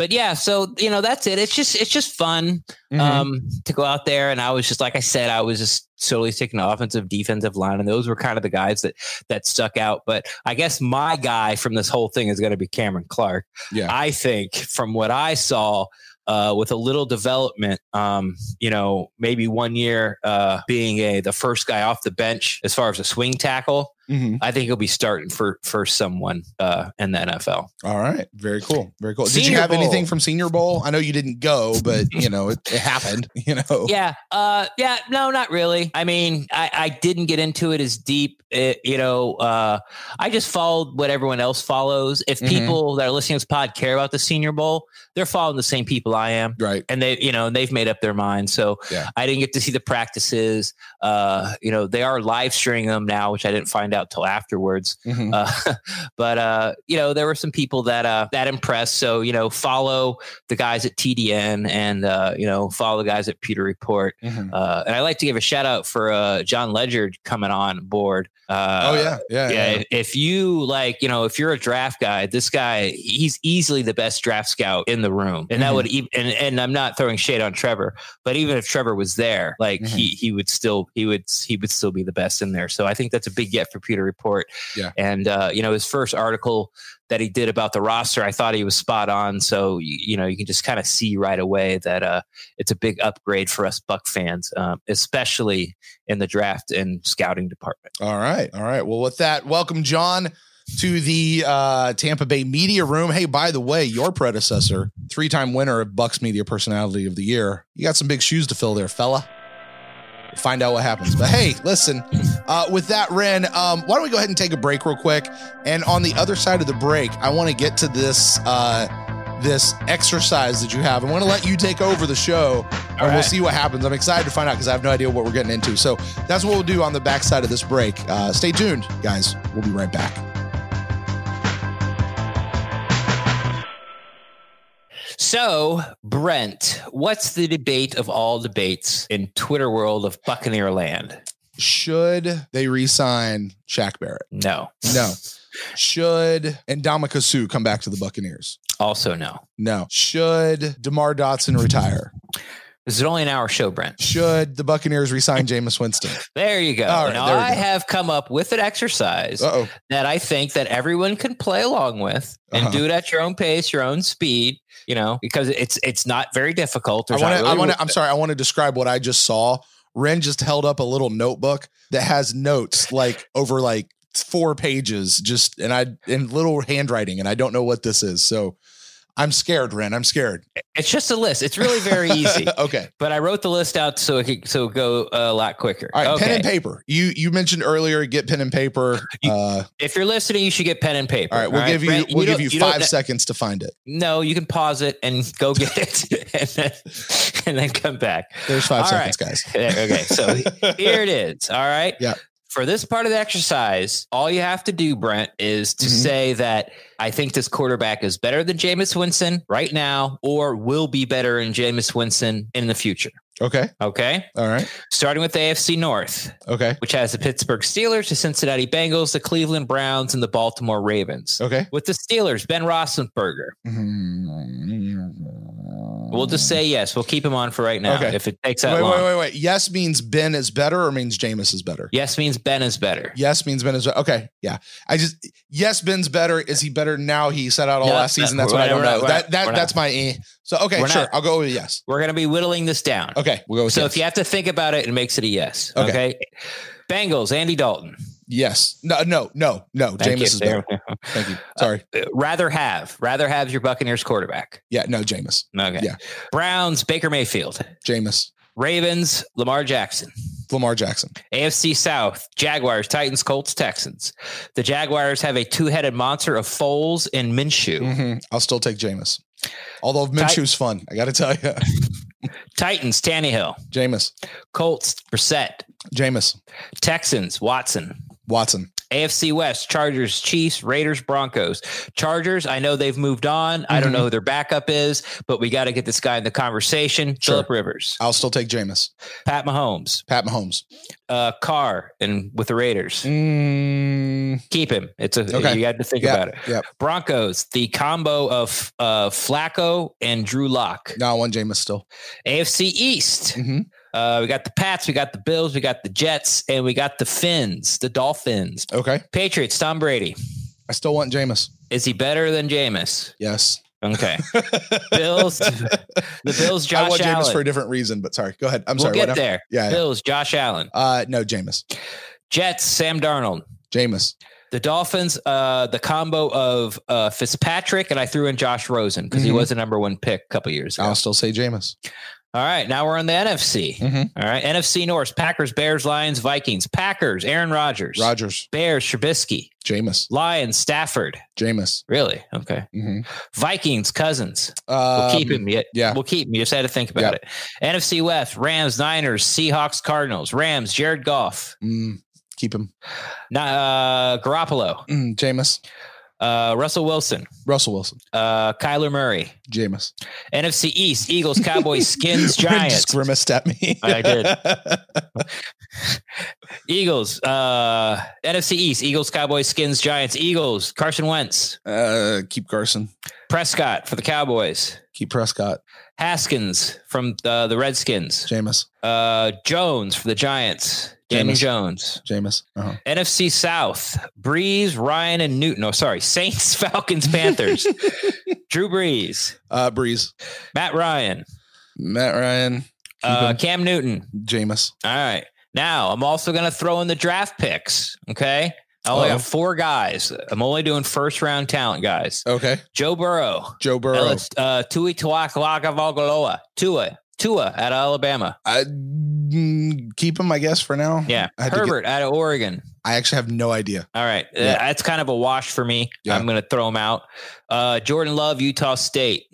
but yeah, so you know that's it. It's just it's just fun Mhm. um, to go out there. And I was just like I said, I was just solely sticking the offensive, defensive line, and those were kind of the guys that that stuck out. But I guess my guy from this whole thing is going to be Cameron Clark. Yeah. I think from what I saw. Uh, with a little development, um, you know, maybe one year uh, being a the first guy off the bench as far as a swing tackle, Mhm. I think he'll be starting for for someone uh, in the NFL. All right. Very cool. Very cool. Did you have Bowl. anything from Senior Bowl? I know you didn't go, but you know, it, it happened, you know. Yeah, uh, yeah, no, not really. I mean, I, I didn't get into it as deep. It, you know, uh, I just followed what everyone else follows. If Mhm. people that are listening to this pod care about the Senior Bowl, they're following the same people I am. Right. and they you know they've made up their mind so Yeah. i didn't get to see the practices uh you know they are live streaming them now which i didn't find out till afterwards Mhm. uh but uh you know there were some people that uh that impressed so you know follow the guys at tdn and uh you know follow the guys at pewter report Mhm. uh and i like to give a shout out for uh jon ledyard coming on board uh oh yeah. Yeah. yeah, yeah. if you like, you know, if you're a draft guy, this guy, he's easily the best draft scout in the room, and that Mhm. would even. And, and I'm not throwing shade on Trevor, but even if Trevor was there, like he he would still he would he would still be the best in there. So I think that's a big get for Pewter Report. Yeah. and uh, you know, his first article that he did about the roster, I thought he was spot on. So you, you know, you can just kind of see right away that uh, it's a big upgrade for us Buck fans, um, especially in the draft and scouting department. All right. All right. Well, with that, welcome, Jon, to the uh, Tampa Bay Media Room. Hey, by the way, your predecessor, three time winner of Bucs Media Personality of the Year, you got some big shoes to fill there, fella. Find out what happens. But hey, listen, uh, with that, Ren, um, why don't we go ahead and take a break real quick? And on the other side of the break, I want to get to this. Uh, this exercise that you have. I want to let you take over the show and we'll see what happens. I'm excited to find out because I have no idea what we're getting into. So that's what we'll do on the backside of this break. Uh, stay tuned, guys. We'll be right back. So, Brent, what's the debate of all debates in Twitter world of Buccaneer land? Should they re-sign Shaq Barrett? No. No. Should Ndamukong Suh come back to the Buccaneers? Also, no. No. Should DeMar Dotson retire? This is only an hour show, Brent. Should the Buccaneers resign Jameis Winston? There you go. Right, now, I go. have come up with an exercise Uh oh. that I think that everyone can play along with and Uh-huh. do it at your own pace, your own speed. You know, because it's it's not very difficult. I want to. I want to. I'm sorry. I want to describe what I just saw. Ren just held up a little notebook that has notes like over like four pages, just and I in little handwriting, and I don't know what this is. So I'm scared, Ren. I'm scared. It's just a list. It's really very easy. okay. But I wrote the list out so it could so go a lot quicker. All right. okay. Pen and paper. You you mentioned earlier. Get pen and paper. You- Uh, If you're listening, you should get pen and paper. all right. We'll give you. Brent, we'll give don't- you, five seconds to find it. No, you can pause it and go get it, and then, and then come back. There's five All seconds, guys. Okay, so here it is. All right. Yeah. For this part of the exercise, all you have to do, Brent, is to Mhm. say that I think this quarterback is better than Jameis Winston right now, or will be better than Jameis Winston in the future. Okay. Okay. All right. Starting with the AFC North, Okay. which has the Pittsburgh Steelers, the Cincinnati Bengals, the Cleveland Browns, and the Baltimore Ravens. Okay. With the Steelers, Ben Roethlisberger. We'll just say yes. We'll keep him on for right now. Okay. If it takes that Wait, long. wait, wait, wait. Yes means Ben is better, or means Jameis is better. Yes means Ben is better. Yes means Ben is better. okay. Yeah, I just yes Ben's better. Is he better now? He set out all No, last season. That's what I don't we're know. not- that that that's my eh. So okay, We're sure. not- I'll go with yes. We're going to be whittling this down. Okay, we'll go with So yes. if you have to think about it, it makes it a yes. Okay. Okay. Bengals, Andy Dalton. Yes, no, no, no, no. Thank Jameis is better. Thank you. Sorry. Uh, rather have. Rather have your Buccaneers quarterback. Yeah, no, Jameis. Okay. Yeah. Browns, Baker Mayfield. Jameis. Ravens, Lamar Jackson. Lamar Jackson. AFC South, Jaguars, Titans, Colts, Texans. The Jaguars have a two headed monster of Foles and Minshew. Mhm. I'll still take Jameis. Although Minshew's fun, I got to tell you, Titans, Tannehill. Jameis. Colts, Brissett. Jameis. Texans, Watson. Watson. AFC West, Chargers, Chiefs, Raiders, Broncos. Chargers, I know they've moved on. I don't know who their backup is, but we got to get this guy in the conversation. Sure. Philip Rivers, I'll still take Jameis. Pat Mahomes, Pat Mahomes. uh, Carr, and with the Raiders. Mm, Keep him. It's a Okay. you got to think Yeah, about it. yeah. Broncos, the combo of uh, Flacco and Drew Lock. no, I want Jameis still. AFC East. Mhm. Uh, we got the Pats, we got the Bills, we got the Jets, and we got the Finns, the Dolphins. Okay. Patriots, Tom Brady. I still want Jameis. Is he better than Jameis? Yes. Okay. Bills, the Bills, Josh I want Jameis Allen. for a different reason, but sorry. Go ahead. I'm we'll sorry. get what- there. Yeah, yeah. Bills, Josh Allen. Uh, no, Jameis. Jets, Sam Darnold. Jameis. The Dolphins, uh, the combo of uh, Fitzpatrick and I threw in Josh Rosen because he Mhm. was a number one pick a couple years ago. I'll still say Jameis. All right, now we're on the NFC. Mhm. All right, NFC North: Packers, Bears, Lions, Vikings. Packers, Aaron Rodgers. Rodgers, Bears, Trubisky. Jameis. Lions, Stafford. Jameis. Really? Okay. Mm-hmm. Vikings, Cousins. We'll Um, keep him. Yeah. We'll keep him. You just had to think about it. NFC West: Rams, Niners, Seahawks, Cardinals. Rams, Jared Goff. Mm, keep him. Na- Uh, Garoppolo. Mm, Jameis. Uh, Russell Wilson. Russell Wilson. Uh, Kyler Murray. Jameis. NFC East: Eagles, Cowboys, Skins, Giants. just grimaced at me. I did. Eagles. Uh, NFC East: Eagles, Cowboys, Skins, Giants. Eagles. Carson Wentz. uh, keep Carson. Prescott for the Cowboys. Keep Prescott. Haskins from the, the Redskins. Jameis. Uh, Jones for the Giants. Daniel Jones. Jameis. Uh-huh. NFC South. Brees, Ryan, and Newton. Oh, sorry. Saints, Falcons, Panthers. Drew Brees. Uh, Brees. Matt Ryan. Matt Ryan. Uh. Cam Newton. Jameis. All right. Now I'm also going to throw in the draft picks. Okay. I only Uh-oh. have four guys. I'm only doing first round talent guys. Okay. Joe Burrow. Joe Burrow. Ellis, uh, Tui. Tua. Tua out of Alabama. I mm, keep him, I guess, for now. Yeah. I had to Herbert out of Oregon. I actually have no idea. All right. Uh, Yeah. that's kind of a wash for me. Yeah. I'm going to throw him out. Uh, Jordan Love, Utah State.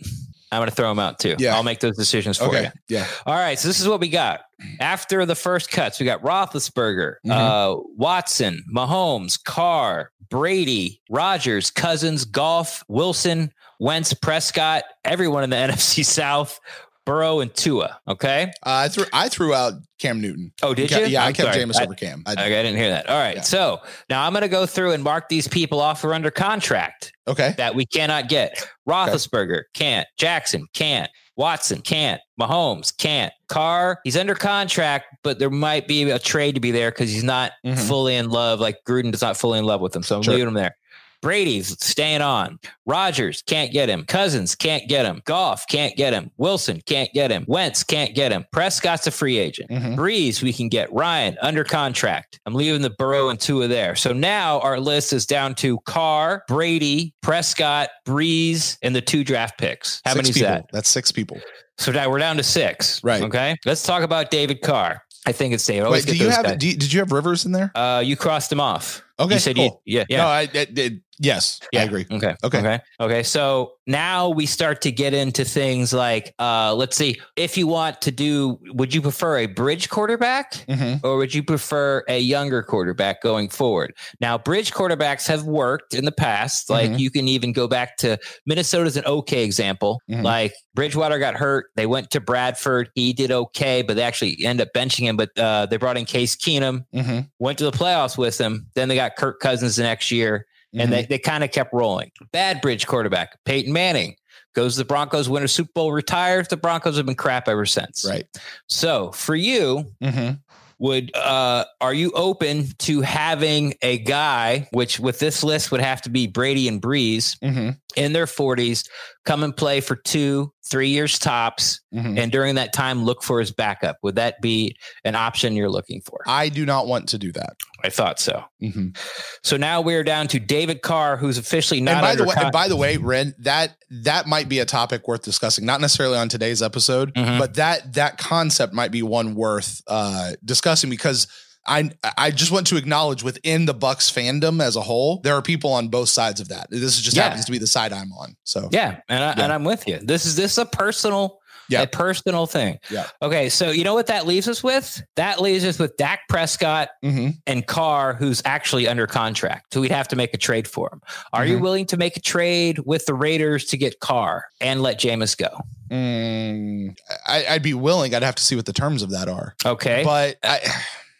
I'm going to throw him out too. Yeah. I'll make those decisions for you. Yeah. All right, so this is what we got. After the first cuts, we got Roethlisberger, Mhm. uh, Watson, Mahomes, Carr, Brady, Rodgers, Cousins, Goff, Wilson, Wentz, Prescott, everyone in the NFC South, Burrow, and Tua. Okay. Uh, I threw I threw out Cam Newton. Oh, did you? Yeah, i I'm kept sorry. Jameis over Cam. I, Okay, I didn't hear that. All right. Yeah. So now I'm going to go through and mark these people off who are under contract okay. that we cannot get. Roethlisberger can't. Jackson can't. Watson can't. Mahomes can't. Carr, he's under contract, but there might be a trade to be there because he's not Mhm. fully in love. Like Gruden is not fully in love with him. So I'm Sure. leaving him there. Brady's staying on. Rodgers can't get him. Cousins can't get him. Goff can't get him. Wilson can't get him. Wentz can't get him. Prescott's a free agent. Mhm. Brees, we can get Ryan under contract. I'm leaving the Burrow and Tua there. So now our list is down to Carr, Brady, Prescott, Brees, and the two draft picks. How many is that? That's six people. So now we're down to six. Right. Okay. Let's talk about David Carr. I think it's David. Wait, do you those have do you, did you have Rivers in there? uh, you crossed him off. Okay, You said cool. you, yeah, yeah. No, I, I did. Yes, Yeah. I agree. Okay. Okay. Okay. Okay. So now we start to get into things like, uh, let's see, if you want to do, would you prefer a bridge quarterback Mhm. or would you prefer a younger quarterback going forward? Now, bridge quarterbacks have worked in the past. Like Mhm. you can even go back to Minnesota's an okay example. Mhm. Like Bridgewater got hurt. They went to Bradford. He did okay, but they actually end up benching him. But uh, they brought in Case Keenum, Mhm. went to the playoffs with him. Then they got Kirk Cousins the next year and Mhm. they, they kind of kept rolling. Bad bridge quarterback, Peyton Manning goes to the Broncos, win a Super Bowl, retires. The Broncos have been crap ever since. right. So for you, Mhm. would uh are you open to having a guy, which with this list would have to be Brady and Brees Mhm. In their 40s, come and play for two, three years tops, Mhm. and during that time look for his backup? Would that be an option you're looking for? I do not want to do that. I thought so. Mhm. So now we're down to David Carr, who's officially not and by the way, con- by the way, Ren, that that might be a topic worth discussing. Not necessarily on today's episode, Mhm. but that that concept might be one worth uh, discussing because I I just want to acknowledge within the Bucs fandom as a whole, there are people on both sides of that. This just Yeah. happens to be the side I'm on. So Yeah, and I, Yeah. and I'm with you. This is this is a personal, Yeah. a personal thing. Yeah. Okay, so you know what that leaves us with? That leaves us with Dak Prescott Mhm. and Carr, who's actually under contract. So we'd have to make a trade for him. Are you Mhm. willing to make a trade with the Raiders to get Carr and let Jameis go? Mm, I, I'd be willing. I'd have to see what the terms of that are. Okay. But I,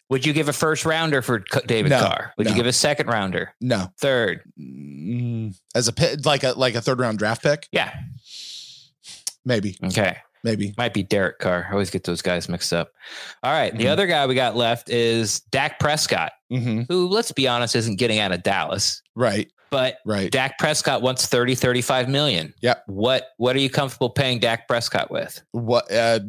Would you give a first rounder for David No, Carr? Would you give a second rounder, no, third? Mm, as a like a like a third round draft pick, Yeah. maybe, Okay. maybe. Might be Derek Carr. I always get those guys mixed up. All right. The Mhm. other guy we got left is Dak Prescott. hmm who, let's be honest, isn't getting out of Dallas. Right, But right. Dak Prescott wants 30, 35 million. Yep. What what are you comfortable paying Dak Prescott with? what uh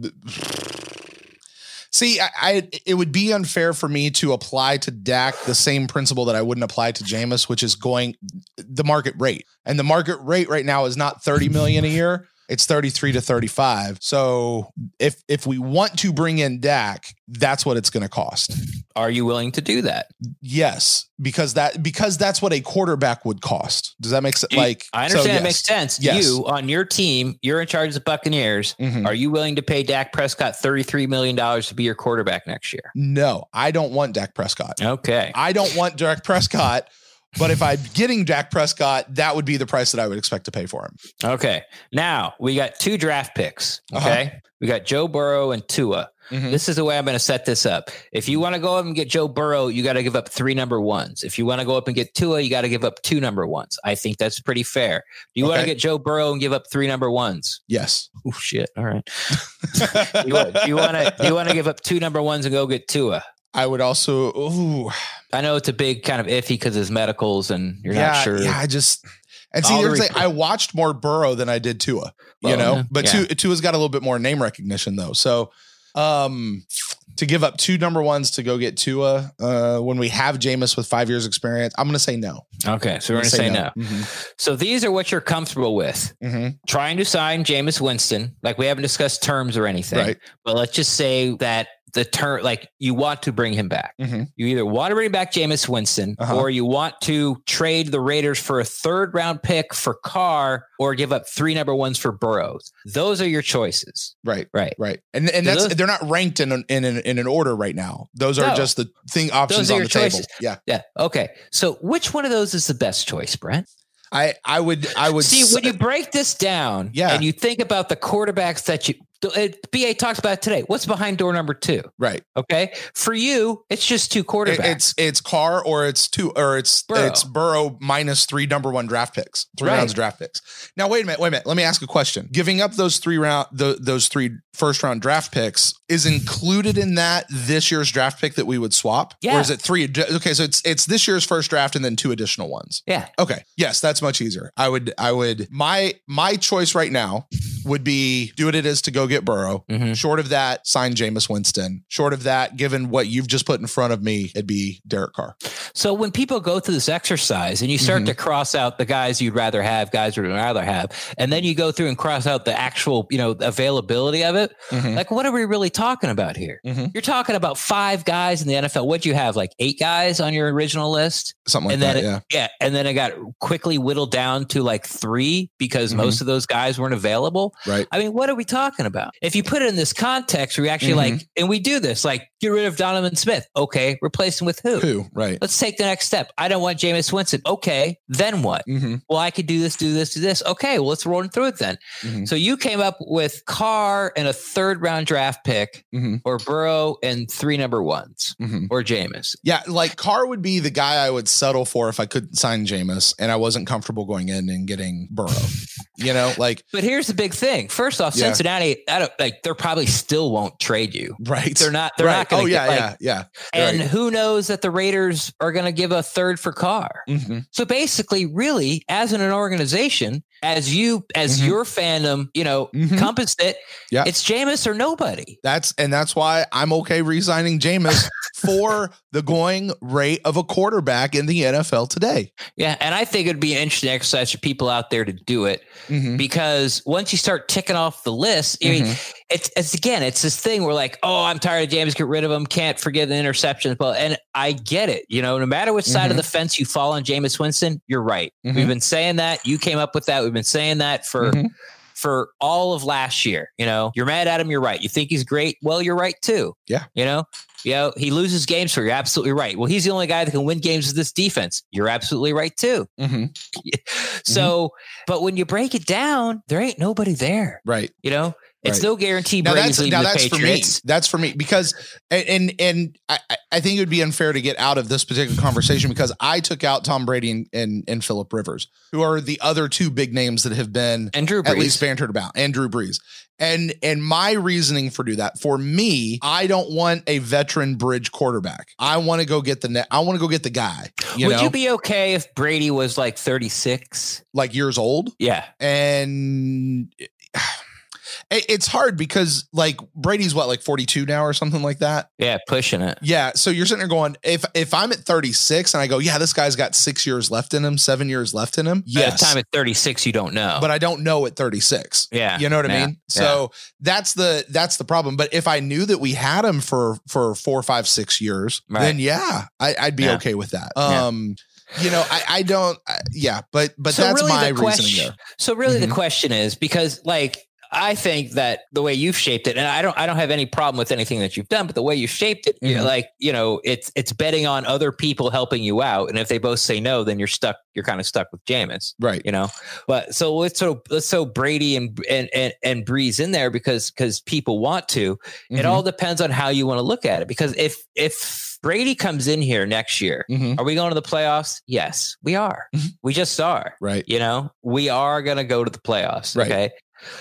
See, I, I it would be unfair for me to apply to Dak the same principle that I wouldn't apply to Jameis, which is going the market rate. And the market rate right now is not 30 million a year. It's 33 to 35. So if if we want to bring in Dak, that's what it's going to cost. Are you willing to do that? Yes, because that because that's what a quarterback would cost. Does that make sense? You- Like I so understand yes. it makes sense. Yes. You on your team, you're in charge of the Buccaneers. Mhm. Are you willing to pay Dak Prescott $33 million to be your quarterback next year? No, I don't want Dak Prescott. Okay. I don't want Dak Prescott. But if I'm getting Dak Prescott, that would be the price that I would expect to pay for him. Okay. Now we got two draft picks. Uh-huh. Okay. We got Joe Burrow and Tua. Mhm. This is the way I'm going to set this up. If you want to go up and get Joe Burrow, you got to give up three number ones. If you want to go up and get Tua, you got to give up two number ones. I think that's pretty fair. Do you want to get Joe Burrow and give up three number ones? Yes. Oh shit! All right. you want, do you want to you want to give up two number ones and go get Tua? I would also. Ooh, I know it's a big kind of iffy because his medicals and you're yeah, not sure. Yeah, I just and see, there's like, I watched more Burrow than I did Tua. You Well, know, but Yeah. Tua, Tua's got a little bit more name recognition though. So, um, to give up two number ones to go get Tua uh, when we have Jameis with five years experience, I'm going to say no. Okay, so we're gonna say no. Mhm, So these are what you're comfortable with. mhm. Trying to sign Jameis Winston, like we haven't discussed terms or anything. Right. But let's just say that the turn like you want to bring him back. Mhm. You either want to bring back Jameis Winston, Uh-huh. or you want to trade the Raiders for a third round pick for Carr, or give up three number ones for Burrows. Those are your choices, Right. right? Right. And and that's those- they're not ranked in an, in an, in an order right now. Those are No. just the thing options on the table. Yeah. Yeah. Okay. So which one of those is the best choice, Brent? I I would I would See, when you break this down, Yeah. and you think about the quarterbacks that you, uh, BA talks about today. What's behind door number two? right. Okay, for you, it's just two It- quarterbacks. It's it's Carr or it's two or it's Burrow. it's Burrow minus three number one draft picks, three Right. rounds of draft picks. Now wait a minute, wait a minute. Let me ask a question. Giving up those three round the, those three first round draft picks is included in that this year's draft pick that we would swap, yeah. or is it three? Okay, so it's it's this year's first draft and then two additional ones. yeah, Okay. Yes, that's much easier. I would I would my my choice right now would be do what it is to go get Burrow. Mhm. Short of that, sign Jameis Winston. Short of that, given what you've just put in front of me, it'd be Derek Carr. So when people go through this exercise and you start Mhm. to cross out the guys you'd rather have, guys you'd rather have, and then you go through and cross out the actual, you know, availability of it, like what are we really talking about here? Mhm. You're talking about five guys in the NFL. What'd you have? Like eight guys on your original list? Something like and then that. it, yeah. yeah, and then it got quickly whittled down to like three because Mhm. most of those guys weren't available. Right. I mean, what are we talking about? If you put it in this context, we actually Mhm. like, and we do this, like, get rid of Donovan Smith. Okay, replace him with who? Who? Right. Let's take the next step. I don't want Jameis Winston. Okay, then what? Mm-hmm. Well, I could do this, do this, do this. Okay, well, let's roll through it then. Mhm. So you came up with Carr and a third round draft pick, Mhm. or Burrow and three number ones, Mm-hmm. or Jameis. Yeah, like Carr would be the guy I would settle for if I couldn't sign Jameis and I wasn't comfortable going in and getting Burrow. you know, like But here's the big thing. First off, Yeah. Cincinnati, I don't like. They probably still won't trade you. right. They're not. They're right. not going oh to. yeah, like, yeah, yeah. And Right. who knows that the Raiders are going to give a third for Carr? Mhm. So basically, really, as in an organization, as you, as Mhm. your fandom, you know, Mhm. compass it, Yeah. it's Jameis or nobody. That's and that's why I'm okay resigning Jameis for the going rate of a quarterback in the NFL today. Yeah, and I think it'd be an interesting exercise for people out there to do it Mhm. because once you start ticking off the list, I mean, Mm-hmm. it's it's again, it's this thing where like, oh, I'm tired of James, get rid of him, can't forgive the interceptions. But and I get it, you know, no matter which side of Mhm. the fence you fall on Jameis Winston, you're right. Mhm. We've been saying that. You came up with that. We've been saying that for Mhm. for all of last year. You know, you're mad at him. You're right. You think he's great. Well, you're right too. Yeah. You know, you know, he loses games for you. You're absolutely right. Well, he's the only guy that can win games with this defense. You're absolutely right too. Mhm. So, but when you break it down, there ain't nobody there. Right. You know, it's Right. no guarantee Now Brady's that's now that's for me. That's for me because and and, I, I- think it would be unfair to get out of this particular conversation because I took out Tom Brady and and, and Philip Rivers, who are the other two big names that have been And Drew Brees. at least bantered about, and Drew Brees. And and my reasoning for do that for me, I don't want a veteran bridge quarterback. I want to go get the net. I want to go get the guy. You Would know, you be okay if Brady was like 36? like years old Yeah. and It's hard because like Brady's what like 42 now or something like that. Yeah, pushing it. Yeah, so you're sitting there going, if if I'm at 36 and I go, yeah, this guy's got six years left in him, seven years left in him. The time at 36, you don't know. but I don't know at 36. yeah, You know what I yeah, mean? So that's the that's the problem. But if I knew that we had him for for four, five, six years, Right. then yeah, I, I'd be Yeah. okay with that. Yeah. Um, you know, I, I don't. I, yeah, but but So that's really my the reasoning question- there. So really, Mhm. the question is because like I think that the way you've shaped it, and I don't, I don't have any problem with anything that you've done, but the way you shaped it, Mhm. like you know, it's it's betting on other people helping you out, and if they both say no, then you're stuck. You're kind of stuck with Jameis, Right. you know. But so let's so let's throw Brady and and and, and Brees in there because because people want to. It Mhm. all depends on how you want to look at it. Because if if Brady comes in here next year, Mhm. are we going to the playoffs? Yes, we are. Mhm. We just are. Right. You know, we are going to go to the playoffs. Right. Okay.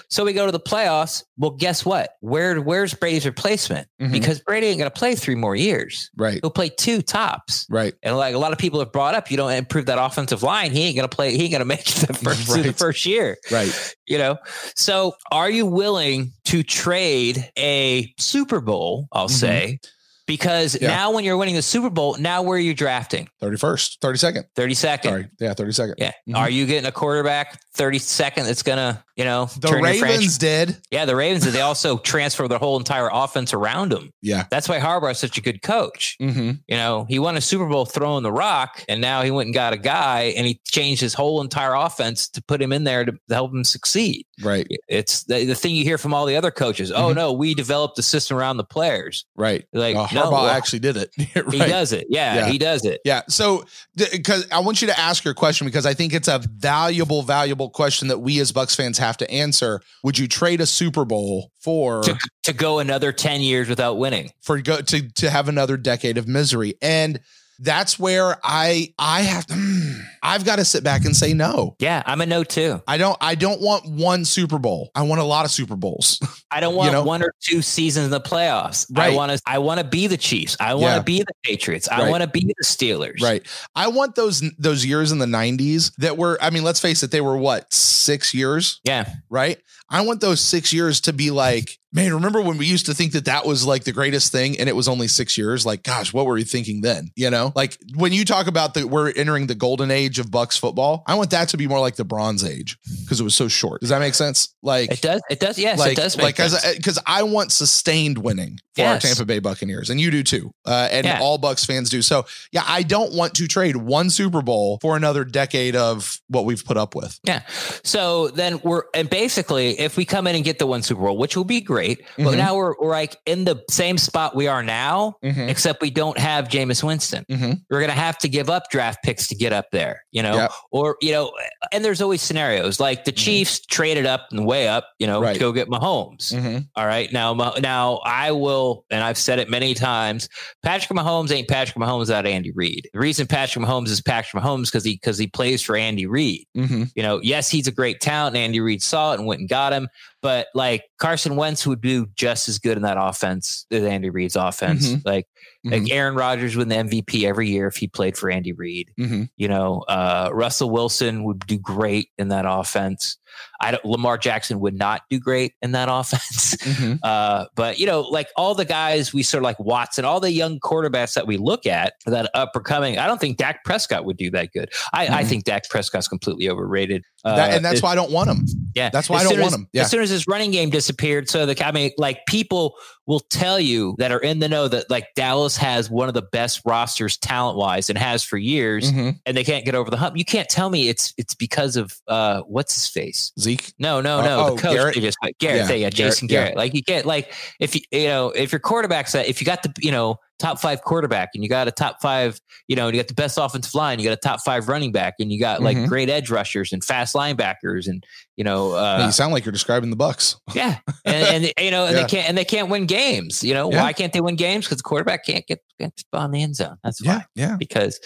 So we go to the playoffs. Well, guess what? Where where's Brady's replacement? Mhm. Because Brady ain't going to play three more years. Right. He'll play two tops. Right. And like a lot of people have brought up, you don't improve that offensive line. He ain't going to play. He ain't going to make it the first through the first year. Right. You know. So are you willing to trade a Super Bowl? I'll Mhm. say. Because Yeah. now, when you're winning the Super Bowl, now where are you drafting? 31st, 32nd. 32nd. Sorry. Yeah, 32nd. Yeah. Mhm. Are you getting a quarterback 32nd that's going to, you know, The turn your franchise- Ravens did. Yeah, the Ravens did. They also transfer their whole entire offense around him. Yeah. That's why Harbaugh is such a good coach. Mm-hmm. You know, he won a Super Bowl throwing the rock, and now he went and got a guy, and he changed his whole entire offense to put him in there to, to help him succeed. Right. It's the, the thing you hear from all the other coaches. Oh Mhm. no, we developed the system around the players. Right. Like Uh, no, Harbaugh well, actually did it. right. he does it. Yeah, Yeah. he does it. Yeah. So, because I want you to ask your question because I think it's a valuable, valuable question that we as Bucs fans have to answer. Would you trade a Super Bowl for To, to go another ten years without winning. for go to to have another decade of misery? And that's where I I have to, hmm, I've got to sit back and say no. Yeah, I'm a no too. I don't I don't want one Super Bowl. I want a lot of Super Bowls. I don't want know? one or two seasons in the playoffs. Right. I want to. I want to be the Chiefs. I want to Yeah. be the Patriots. I Right. want to be the Steelers. Right. I want those those years in the 90s that were I mean, let's face it, they were what, 6 years? Yeah. right? I want those six years to be like, man, remember when we used to think that that was like the greatest thing and it was only six years? Like, gosh, what were we thinking then? You know, like when you talk about that we're entering the golden age of Bucs football, I want that to be more like the bronze age because it was so short. Does that make sense? Like, It does. It does. Yes, like, it does. Make like, because I want sustained winning for Yes. our Tampa Bay Buccaneers, and you do too, uh, and Yeah. all Bucs fans do. So, yeah, I don't want to trade one Super Bowl for another decade of what we've put up with. Yeah. So then we're and basically if we come in and get the one Super Bowl, which will be great, but Mhm. now we're, we're like in the same spot we are now, Mhm. except we don't have Jameis Winston. Mhm. We're gonna have to give up draft picks to get up there, you know, Yep. or you know, and there's always scenarios like the Chiefs traded up and way up, you know, Mm-hmm. Right. to go get Mahomes. Mhm. All right. Now, now I will, and I've said it many times. Patrick Mahomes ain't Patrick Mahomes without Andy Reid. The reason Patrick Mahomes is Patrick Mahomes because he because he plays for Andy Reid. Mhm. You know, yes, he's a great talent. And Andy Reid saw it and went and got him. But like Carson Wentz would do just as good in that offense as Andy Reid's offense. Mhm. Like Mhm. like Aaron Rodgers would win the MVP every year if he played for Andy Reid. Mhm. You know, uh, Russell Wilson would do great in that offense. I don't. Lamar Jackson would not do great in that offense. Mhm. Uh, but you know, like all the guys we sort of like Watson, all the young quarterbacks that we look at that up and coming, I don't think Dak Prescott would do that good. I, I Mhm. think Dak Prescott's completely overrated. Uh, That- and that's it- why I don't want him. yeah, that's why As I don't want as- him. Yeah. As soon as his running game disappeared, so the I mean, like people will tell you that are in the know that like Dallas has one of the best rosters talent wise and has for years, Mhm. and they can't get over the hump. You can't tell me it's it's because of uh what's his face. Zeke. No, no, Oh, no. oh, the coach Garrett? Garrett, Yeah, yeah, yeah, Jason Garrett, Garrett. Like you can't like if you you know if your quarterback's that if you got the you know top five quarterback and you got a top five you know and you got the best offensive line, you got a top five running back, and you got like Mhm. great edge rushers and fast linebackers and you know uh, you sound like you're describing the Bucs. yeah and, and you know and Yeah. they can't and they can't win games. You know Yeah. why can't they win games? Because the quarterback can't get, get the the end zone. That's why Yeah, yeah. because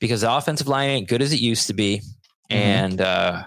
because the offensive line ain't good as it used to be. Mhm. And uh,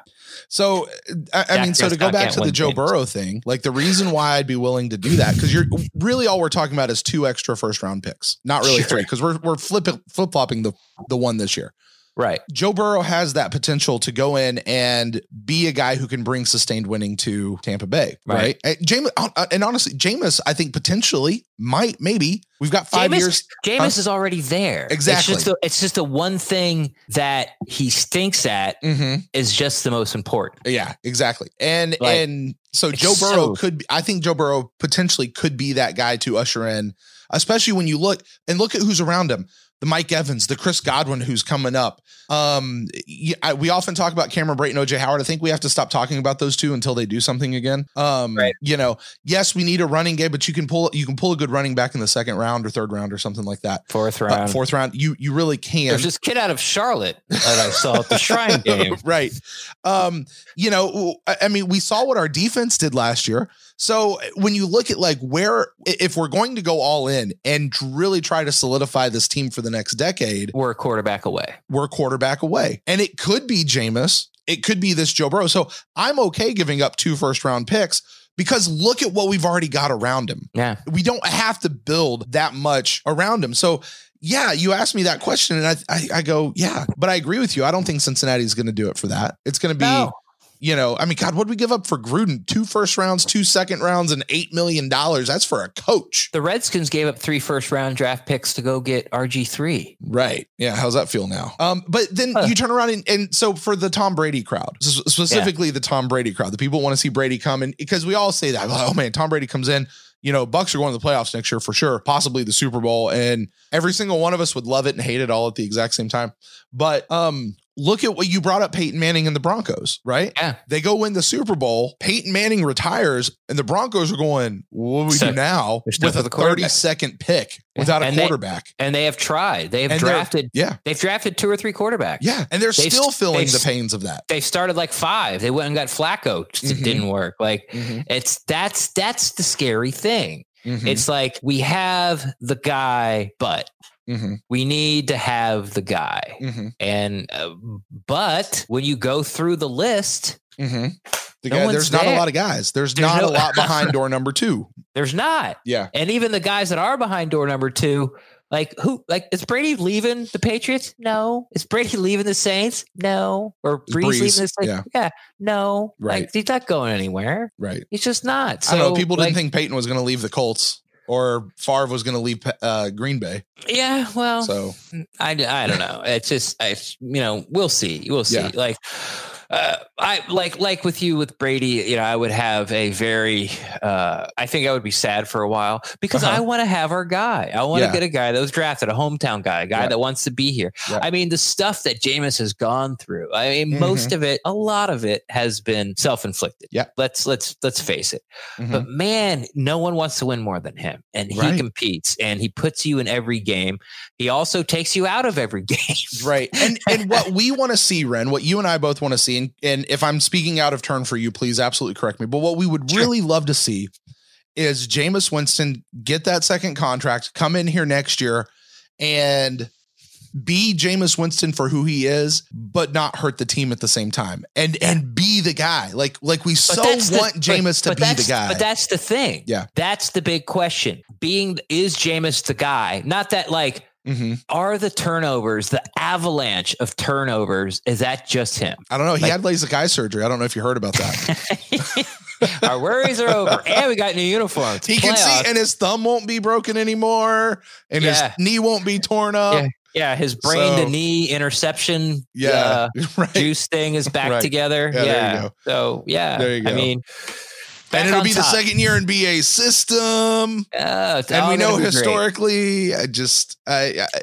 So uh, I, I mean, so to go back to the Joe. Burrow thing, like the reason why I'd be willing to do that because you're really all we're talking about is two extra first round picks, not really Sure. three because we're we're flip flip flopping the the one this year. Right. Joe Burrow has that potential to go in and be a guy who can bring sustained winning to Tampa Bay, right? Right. And, Jameis, uh, and honestly, Jameis, I think potentially might, maybe we've got five Jameis, years. Jameis Huh? is already there. Exactly. It's just, the, it's just the one thing that he stinks at Mhm. is just the most important. Yeah, exactly. And Like, and so Joe Burrow so- could be, I think Joe Burrow potentially could be that guy to usher in, especially when you look and look at who's around him. The Mike Evans, the Chris Godwin who's coming up. Um, I- we often talk about Cameron Brate, OJ Howard. I think we have to stop talking about those two until they do something again. Um, Right. you know, yes, we need a running game, but you can pull you can pull a good running back in the second round or third round or something like that. Fourth Uh, round. fourth round, you you really can. There's this kid out of Charlotte that I saw at the Shrine game. right. Um, you know, I I mean, we saw what our defense did last year. So when you look at like where, if we're going to go all in and really try to solidify this team for the next decade, We're a quarterback away. we're a quarterback away. And it could be Jameis. It could be this Joe Burrow. So I'm okay giving up two first round picks because look at what we've already got around him Yeah. we don't have to build that much around him. So yeah, you asked me that question, and I I, I go yeah, but I agree with you. I don't think Cincinnati's going to do it for that. It's going to be. No. You know, I mean, God, what did we give up for Gruden? Two first rounds, two second rounds, and eight million dollars. That's for a coach, The Redskins gave up three first round draft picks to go get RG3. right? Yeah, how's that feel now? Um, but then Huh. you turn around and, and so for the Tom Brady crowd, specifically the Tom Brady crowd, the people want to see Brady come in because we all say that. Oh man, Tom Brady comes in. You know, Bucs are going to the playoffs next year for sure, possibly the Super Bowl, and every single one of us would love it and hate it all at the exact same time. But um, look at what you brought up, Peyton Manning and the Broncos, right? Yeah. They go win the Super Bowl. Peyton Manning retires, and the Broncos are going, "What do we So- do now?" With a with a quarterback. thirty-second pick without a And they- quarterback. And they have tried. They have And drafted yeah, they've drafted two or three quarterbacks. yeah, and they're They've- still feeling the pains of that. They started like five. They went and got Flacco. It Mhm. didn't work. Like it's that's that's the scary thing. It's like we have the guy, but Mhm. we need to have the guy. Mhm. And uh, but when you go through the list, Mhm. The No guy, there's not a lot of guys. There's, There's not no- a lot behind door number two. there's not. Yeah. And even the guys that are behind door number two, like who, like is Brady leaving the Patriots? No. Is Brady leaving the Saints? No. Or Brees, Brees, leaving the Saints? yeah. Yeah. No. Right. Like he's not going anywhere. Right. He's just not. So I don't know. People like, didn't think Peyton was going to leave the Colts or Favre was going to leave uh, Green Bay. Yeah. Well, So I, I don't know. It's just I you know we'll see we'll see. Yeah. Like uh, I like like with you with Brady. You know I would have a very uh, I think I would be sad for a while because Uh-huh. I want to have our guy. I want to Yeah. get a guy that was drafted, a hometown guy, a guy Yeah. that wants to be here. Yeah. I mean the stuff that Jameis has gone through. I mean most of it, a lot of it has been self inflicted. Mm-hmm. Yeah. Let's let's let's face it. mhm. But man, no one wants to win more than him. And he Right. competes and he puts you in every game. He also takes you out of every game. right. And and what we want to see, Ren, what you and I both want to see, and, and if I'm speaking out of turn for you, please absolutely correct me. But what we would Sure. really love to see is Jameis Winston get that second contract, come in here next year, and be Jameis Winston for who he is, but not hurt the team at the same time, and and be the guy. Like like we so that's the- want but- Jameis to but be the guy. But that's the thing. Yeah. That's the big question. Being is Jameis the guy? Not that like hmm are the turnovers, the avalanche of turnovers, is that just him? I don't know. He Like- had LASIK eye surgery. I don't know if you heard about that. Our worries are over. And we got new uniforms. he can see, and his thumb won't be broken anymore, and Yeah. his knee won't be torn up. Yeah. yeah, his brain So- to knee interception Yeah, uh, right. juice thing is back Right. together. Yeah, Yeah. there you go. So yeah. I mean back and it'll be the second year in BA system, Uh, and we know great. historically, I just, I, I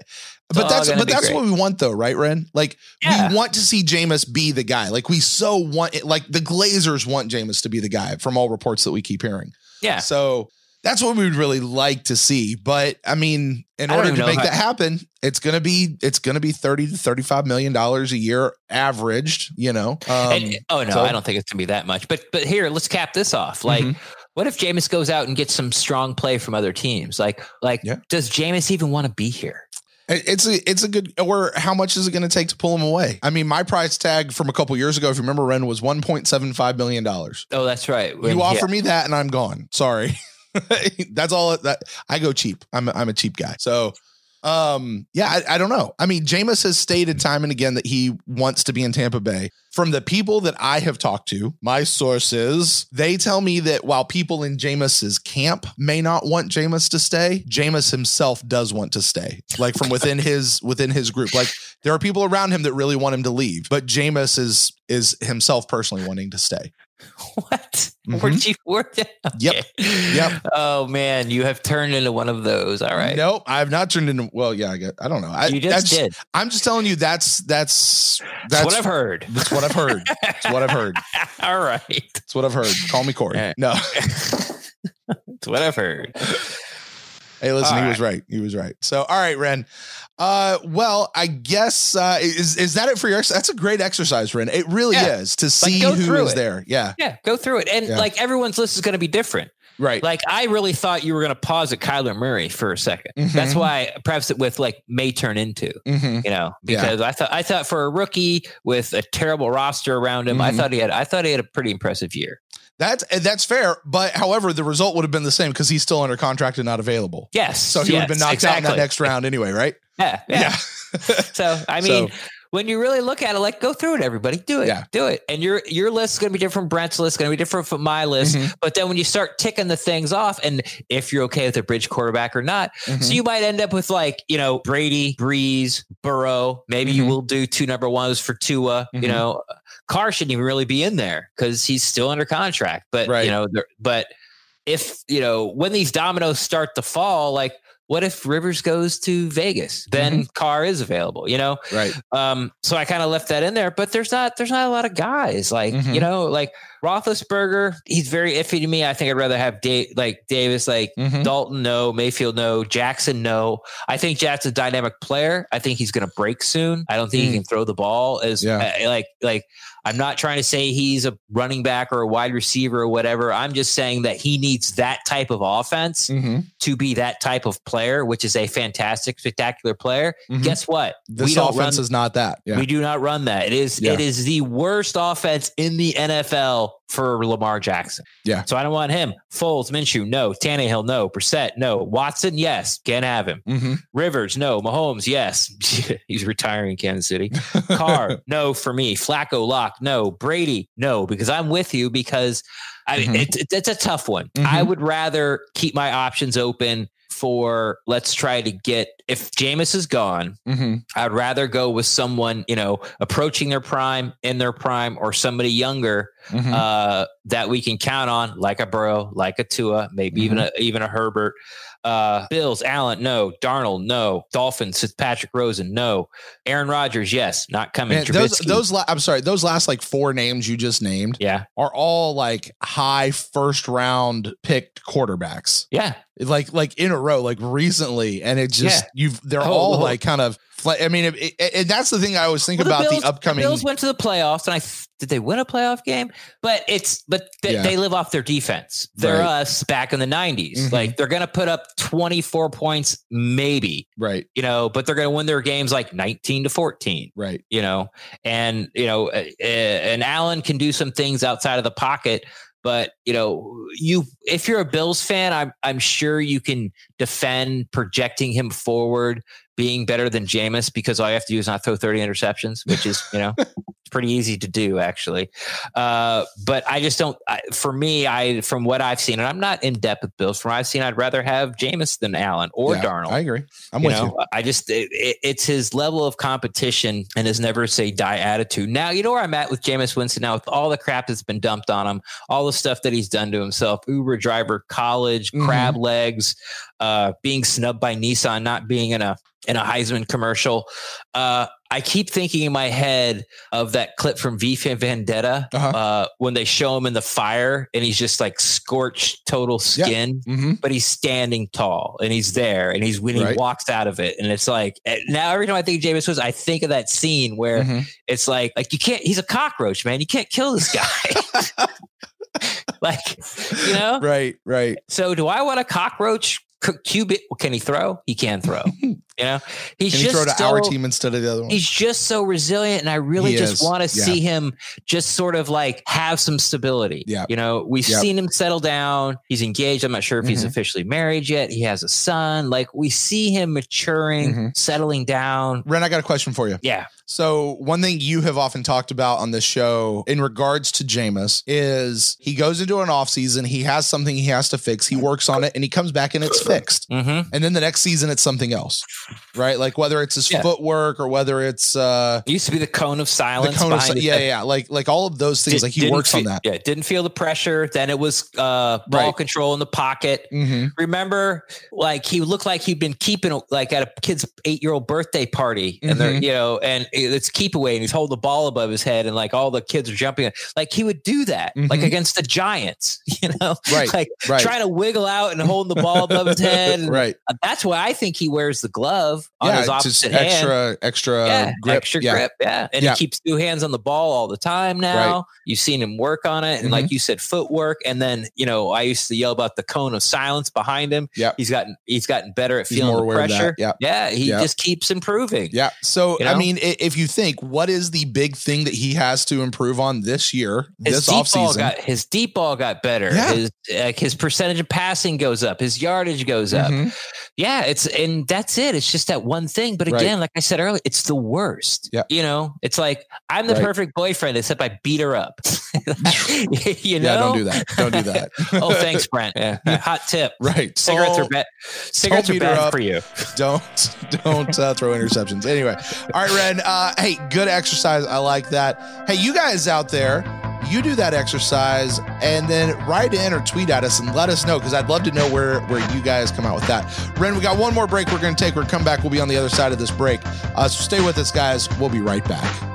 but that's but that's great. what we want though, right, Ren? Like Yeah. we want to see Jameis be the guy. Like we so want it. Like the Glazers want Jameis to be the guy from all reports that we keep hearing. Yeah. So that's what we would really like to see. But I mean, in I order to make how- that happen, it's gonna be it's gonna be 30 to 35 million dollars a year averaged, you know. Um, And- oh no, so- I don't think it's gonna be that much. But but here, let's cap this off. Like, Mhm. what if Jameis goes out and gets some strong play from other teams? Like like Yeah. does Jameis even want to be here? It's a it's a good or how much is it going to take to pull him away? I mean, my price tag from a couple years ago, if you remember, Ren was one point seven five million dollars. Oh, that's right. When- You yeah. offer me that, and I'm gone. Sorry, that's all. That I go cheap. I'm a, I'm a cheap guy. So, Um, yeah, I, I don't know. I mean, Jameis has stated time and again that he wants to be in Tampa Bay. From the people that I have talked to, my sources, they tell me that while people in Jameis's camp may not want Jameis to stay, Jameis himself does want to stay. Like from within his within his group. Like there are people around him that really want him to leave, but Jameis is is himself personally wanting to stay. What? Mhm. Where'd you work? Yep. Yep. Oh man, you have turned into one of those. All right. Nope, I've not turned into. Well, yeah, I get. I don't know. I, you that's- just did. I'm just telling you. That's that's That's, that's what I've heard. That's what I've heard. That's what I've heard. All right. That's what I've heard. Call me Corey. Yeah. No. That's what I've heard. Hey, listen, All he was right. He was right. So, all right, Ren. Uh, well, I guess uh, is is that it for your? ex- That's a great exercise, Ren. It really Yeah. is to see go who through it. there. Yeah, Yeah, go through it. And Yeah. like everyone's list is going to be different. right. Like I really thought you were going to pause at Kyler Murray for a 2nd Mhm. That's why I prefaced it with like may turn into, hmm you know, Yeah. because I thought I thought for a rookie with a terrible roster around him, I Mhm. thought he had I thought he had a pretty impressive year. That's that's fair, but however, the result would have been the same because he's still under contract and not available. Yes. So he would have been yes, knocked out in exactly. that next round anyway, right? Yeah. Yeah. So I mean, So- when you really look at it, like go through it, everybody, do it, Yeah. do it, and your your list is going to be different. from Brent's list is going to be different from my list. Mhm. But then when you start ticking the things off, and if you're okay with a bridge quarterback or not, Mhm. so you might end up with like you know Brady, Brees, Burrow. Maybe you Mhm. will do two number ones for Tua. You know, Carr shouldn't even really be in there because he's still under contract. But Right. you know, but if you know when these dominoes start to fall, like. What if Rivers goes to Vegas? Then Mm-hmm. Carr is available, you know. right. Um, so I kind of left that in there, but there's not there's not a lot of guys like Mhm. you know like Roethlisberger. He's very iffy to me. I think I'd rather have Dave like Davis, like Mhm. Dalton, no, Mayfield, no, Jackson, no. I think Jackson's a dynamic player. I think he's going to break soon. I don't think Mm. he can throw the ball as Yeah. uh, like like. I'm not trying to say he's a running back or a wide receiver or whatever. I'm just saying that he needs that type of offense Mhm. to be that type of player, which is a fantastic, spectacular player. Mhm. Guess what? This don't offense run- is not that. Yeah. we do not run that. It is Yeah. it is the worst offense in the NFL for Lamar Jackson. Yeah. So I don't want him. Foles, Minshew, no. Tannehill, no. Brissett, no. Watson, yes. Can't have him. Mhm. Rivers, no. Mahomes, yes. He's retiring in Kansas City. Carr, no for me. Flacco, lock, no. Brady, no. Because I'm with you because I mean Mhm. it, it- it's a tough one. Mhm. I would rather keep my options open for let's try to get if Jameis is gone, Mhm. I'd rather go with someone, you know, approaching their prime, in their prime, or somebody younger Mhm. uh, that we can count on, like a Burrow, like a Tua, maybe even a even a Herbert. Uh, Bills, Allen, no. Darnold, no. Dolphins, Patrick Rosen, no. Aaron Rodgers, yes, not coming. Man, those those la- I'm sorry, those last like four names you just named yeah, are all like high first round picked quarterbacks. yeah, Like like in a row, like recently, and it just you've they're Oh, all well- like kind of. I mean, it, it, and that's the thing I always think Well, about the, Bills, upcoming. Bills went to the playoffs, and I did they win a playoff game? But it's but they, Yeah. they live off their defense. They're Right. us back in the 90s. Mhm. Like they're to put up twenty four points, maybe right, you know, but they're to win their games like nineteen to fourteen. right. You know, and you know, uh, uh, and Allen can do some things outside of the pocket. But you know, you if you're a Bills fan, I'm I'm sure you can defend projecting him forward being better than Jameis because all you have to do is not throw 30 interceptions, which is, you know, it's pretty easy to do actually. Uh, but I just don't, I, for me, I, from what I've seen, and I'm not in depth with Bills, from what I've seen, I'd rather have Jameis than Allen or Yeah, Darnold. I agree. I'm you with know, you. I just, it, it, it's his level of competition and his never say die attitude. Now, you know where I'm at with Jameis Winston now with all the crap that's been dumped on him, all the stuff that he's done to himself, Uber driver, college, Mhm. crab legs, uh, being snubbed by Nissan, not being in a, in a Heisman commercial. Uh, I keep thinking in my head of that clip from V Vendetta Uh-huh. uh, when they show him in the fire and he's just like scorched total Yeah. skin hmm but he's standing tall and he's there and he's when he Right. walks out of it and it's like eh, now every time I think of Jameis Winston, I think of that scene where hmm it's like like you can't he's a cockroach man you can't kill this guy like you know Right, right. so do I want a cockroach cubit can he throw? He can throw You know, he's Can he just throw to so, our team instead of the other one? He's just so resilient, and I really He just want to Yeah. see him just sort of like have some stability. Yeah. you know, we've Yep. seen him settle down. He's engaged. I'm not sure if he's Mhm. officially married yet. He has a son. Like we see him maturing, Mhm. settling down. Ren, I got a question for you. Yeah, So one thing you have often talked about on this show in regards to Jameis is he goes into an off season, he has something he has to fix, he works on it, and he comes back and it's fixed. hmm And then the next season it's something else. Right? Like whether it's his Yeah. footwork or whether it's uh It used to be the cone of silence. cone of, behind yeah, yeah, yeah. Like like all of those things. Did- like he works on that. Yeah, didn't feel the pressure. Then it was uh, ball Right. control in the pocket. Mm-hmm. Remember, like he looked like he'd been keeping like at a kid's eight year old birthday party, and they're Mhm. you know, and it's keep away, and he's holding the ball above his head, and like all the kids are jumping. Like he would do that, like Mhm. against the Giants, you know, Right. like Right. trying to wiggle out and holding the ball above his head. And right. That's why I think he wears the glove on yeah, his just opposite hand extra extra yeah, grip. extra yeah. grip. Yeah. And Yeah. he keeps two hands on the ball all the time now. You've seen him work on it. And Mm-hmm. like you said, footwork. And then, you know, I used to yell about the cone of silence behind him. Yeah, He's gotten he's gotten better at He's feeling the aware of that. pressure. Yeah, Yeah. He just keeps improving. Yeah. So You I mean, if you think what is the big thing that he has to improve on this year, His this deep off ball season? got his deep ball got better. Yeah. His like his percentage of passing goes up. His yardage goes up. Yeah, it's and that's it. It's just that one thing. But Right. again, like I said earlier, it's the worst. Yeah. You know, it's like I'm the Right. perfect boyfriend, except I beat her up. you know? Yeah, don't do that. Don't do that. oh, thanks, Brent. Yeah. Hot tip. right. Cigarettes Oh, are bad. Cigarettes are bad for you. don't don't uh, throw interceptions. Anyway, all right, Ren. Uh, hey, good exercise. I like that. Hey, you guys out there, you do that exercise and then write in or tweet at us and let us know because I'd love to know where where you guys come out with that. Ren, we got one more break we're going to take. We're come back. We'll be on the other side of this break. Uh, so stay with us, guys. We'll be right back.